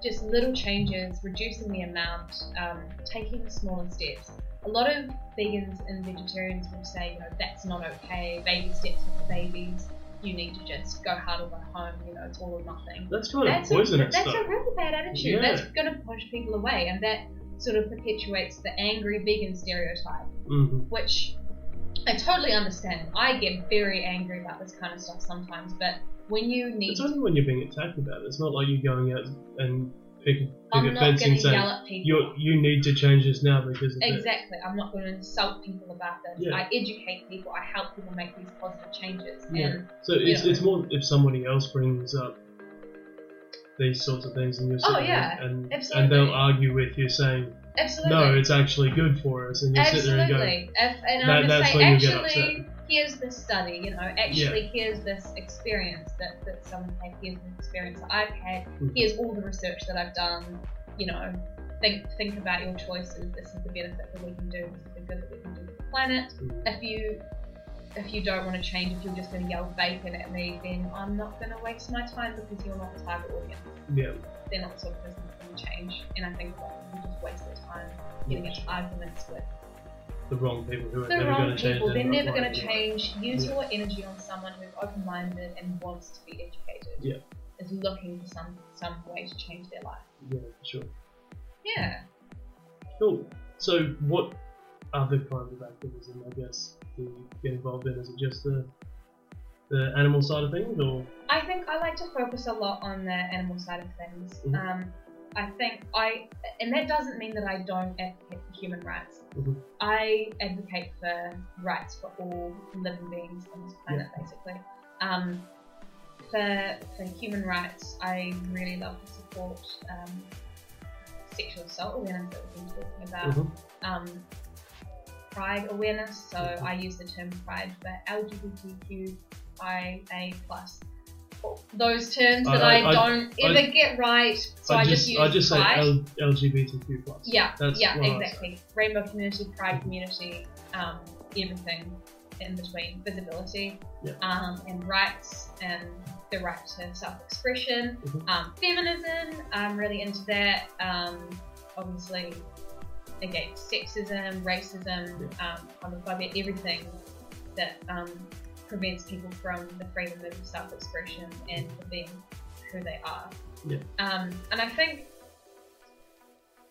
just little changes, reducing the amount, um, taking smaller steps. A lot of vegans and vegetarians will say, you know, that's not okay, baby steps for the babies, you need to just go hard or go home, you know, it's all or nothing. That's kind of That's, poisonous a, that's though. a really bad attitude. Yeah. That's going to push people away, and that sort of perpetuates the angry vegan stereotype, hmm which I totally understand. I get very angry about this kind of stuff sometimes, but when you need, It's only when you're being attacked about it. It's not like you're going out and pick, pick I'm a not fence and to yell at people. you you need to change this now because of. Exactly. I'm not going to insult people about this. Yeah. I educate people. I help people make these positive changes. Yeah. And So it's, it's more if somebody else brings up these sorts of things and you're Oh, sitting yeah, there and, and they'll argue with you saying Absolutely. no, it's actually good for us, and you sit there and go, If, and That- I'm that's say, when you get actually, here's this study, you know, actually, here's this experience that, that someone had, here's the experience that I've had, Mhm. here's all the research that I've done, you know, think think about your choices, this is the benefit that we can do, this is the good that we can do for the planet. Mm. If you if you don't want to change, if you're just going to yell bacon at me, then I'm not going to waste my time because you're not the target audience. yeah, They're not the sort of person that's to change. And I think a lot of people just waste their time getting into arguments with the wrong people who are the never wrong going to change. people. They're never going to change. Use your energy on someone who's open-minded and wants to be educated. Yeah. Is looking for some some way to change their life. Yeah, for sure. Yeah. Cool. So, what other kinds of activism, I guess, do you get involved in? Is it just the the animal side of things, or I think I like to focus a lot on the animal side of things. Mhm. Um, I think I, and that doesn't mean that I don't advocate for human rights. Mhm. I advocate for rights for all living beings on this planet, basically. Um, for for human rights, I really love to support um, sexual assault awareness that we've been talking about Mhm. um, pride awareness. So I use the term pride for LGBTQIA plus. Those terms that I- I, I- don't I- ever get right, so I, just, use I just say. L- LGBTQ plus. yeah, That's yeah, what I say. exactly. Rainbow community, pride community, um, everything in between, visibility, Yeah. um, and rights, and the right to self-expression. Mhm. Um, feminism, I'm really into that. Um, obviously, against sexism, racism, um, homophobia, everything that um, prevents people from the freedom of self-expression and for being who they are. Yeah. Um, and I think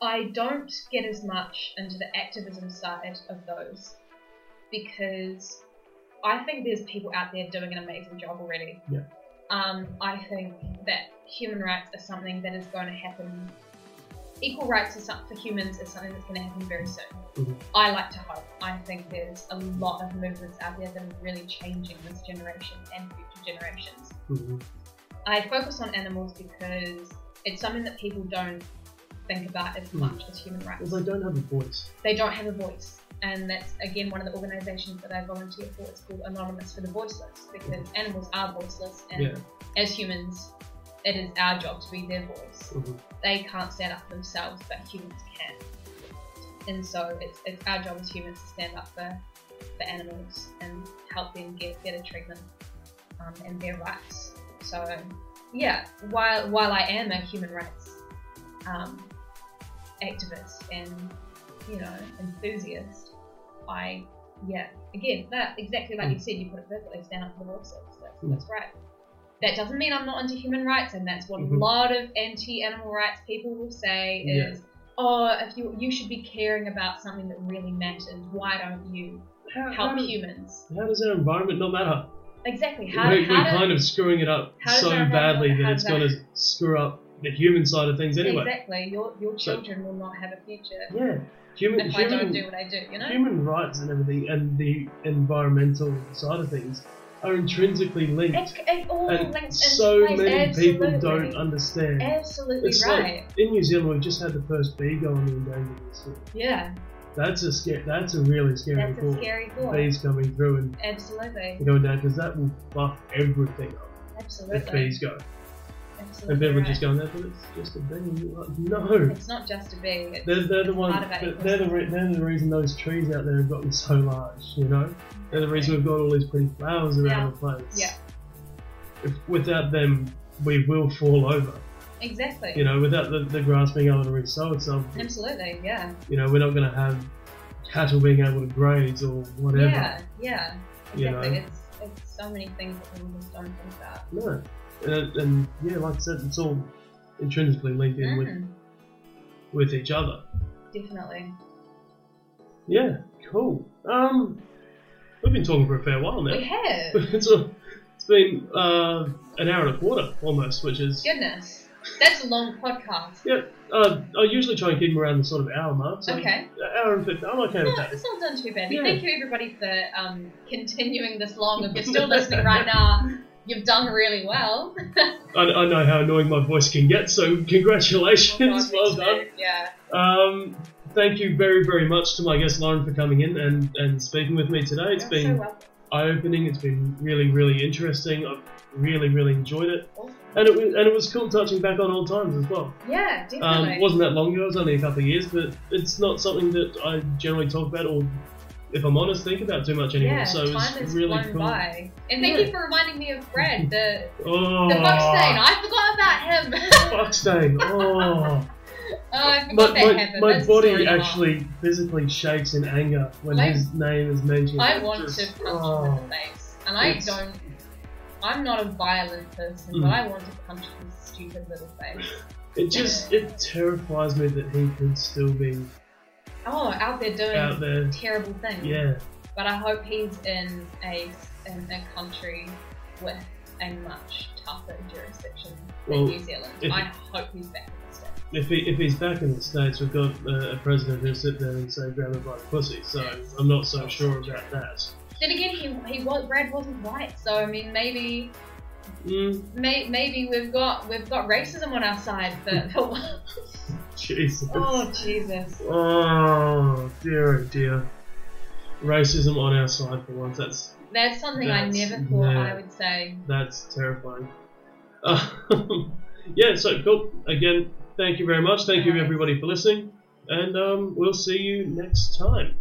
I don't get as much into the activism side of those because I think there's people out there doing an amazing job already. Yeah. Um, I think that human rights are something that is going to happen. Equal rights is for humans is something that's going to happen very soon. Mhm. I like to hope. I think there's a lot of movements out there that are really changing this generation and future generations. Mhm. I focus on animals because it's something that people don't think about as Mm. much as human rights. Well, they don't have a voice. They don't have a voice. And that's again one of the organisations that I volunteer for. It's called Anonymous for the Voiceless because animals are voiceless, and Yeah. as humans, it is our job to be their voice. Mhm. They can't stand up for themselves, but humans can. And so it's, it's our job as humans to stand up for, for animals and help them get better treatment um, and their rights. So yeah, while while I am a human rights um, activist and you know enthusiast, I yeah again that exactly like you said you put it perfectly stand up for the voices. That's, Mm. that's right. That doesn't mean I'm not into human rights, and that's what Mhm. a lot of anti-animal rights people will say Yeah. is, "Oh, if you you should be caring about something that really matters. Why don't you How, help how, humans?" how does our environment not matter? Exactly. How, we're how we're kind of screwing it up so badly that it's going to screw up the human side of things anyway. Exactly. Your your So- children will not have a future Yeah, human if I don't do what I do. You know. human rights and everything, and the environmental side of things are intrinsically linked. It, it all and links so many Absolutely. people don't understand. Absolutely It's right. like in New Zealand, we've just had the first bee go on the endangered list. yeah, That's a scare. That's a really scary that's a thought. scary thought. Bees coming through and Absolutely. going down because that will fuck everything up Absolutely. if bees go. Absolutely And people right. just going there, but it's just a bee. Like, No, It's not just a bee. It's, they're, they're the one. part of our They're, they're the re- they're the reason those trees out there have gotten so large. You know, they're the reason we've got all these pretty flowers around the place. Yeah. If, without them, we will fall over. Exactly. You know, without the, the grass being able to resow itself, Absolutely. Yeah. you know, we're not going to have cattle being able to graze or whatever. Yeah. Yeah. You know. It's it's so many things that people just don't think about. No. And, and yeah, like I said, it's all intrinsically linked in with, Mm, with each other. definitely. Yeah, cool. Um, we've been talking for a fair while now. We have. it's, a, it's been uh, an hour and a quarter almost, which is Goodness. That's a long podcast. yeah. Uh, I usually try and keep them around the sort of hour mark. So Okay. Hour and fifty. I'm okay with that. it's not done too badly. Yeah. Thank you everybody for um, continuing this long. If you're still listening right now, you've done really well. I, I know how annoying my voice can get, so congratulations, well Oh, done. Yeah. Um, thank you very, very much to my guest Lauren for coming in and, and speaking with me today. It's You're been so eye opening. It's been really, really interesting. I've really, really enjoyed it, Awesome. and it was and it was cool touching back on old times as well. Yeah, Um, definitely. it wasn't that long ago. It was only a couple of years, but it's not something that I generally talk about or, if I'm honest, think about too much anymore. yeah, so time it's has really flown cool. by. And thank Yeah. you for reminding me of Brad, the Oh, the fox stain. I forgot about him. fuck stain. Oh, oh, my, my, my That's body actually physically shakes in anger when Like, his name is mentioned. I want just- to punch oh. him in the face, and I don't. I'm not a violent person, Mm. but I want to punch his stupid little face. It just it terrifies me that he could still be Oh, out there doing out there. terrible things. Yeah, But I hope he's in a in a country with a much tougher jurisdiction Well, than New Zealand. I hope he's back in the States. If he if he's back in the states, we've got uh, a president who'll sit there and say grab it by the pussy. So I'm not so sure about that. Then again, he he was Brad wasn't white, so I mean maybe Mm, may, maybe we've got we've got racism on our side for, for once. Jesus. oh Jesus. Oh dear, oh dear. Racism on our side for once. That's That's something I never thought mad. I would say. that's terrifying. Um, yeah. So cool. Again, thank you very much. Thank you everybody for listening, and um, we'll see you next time.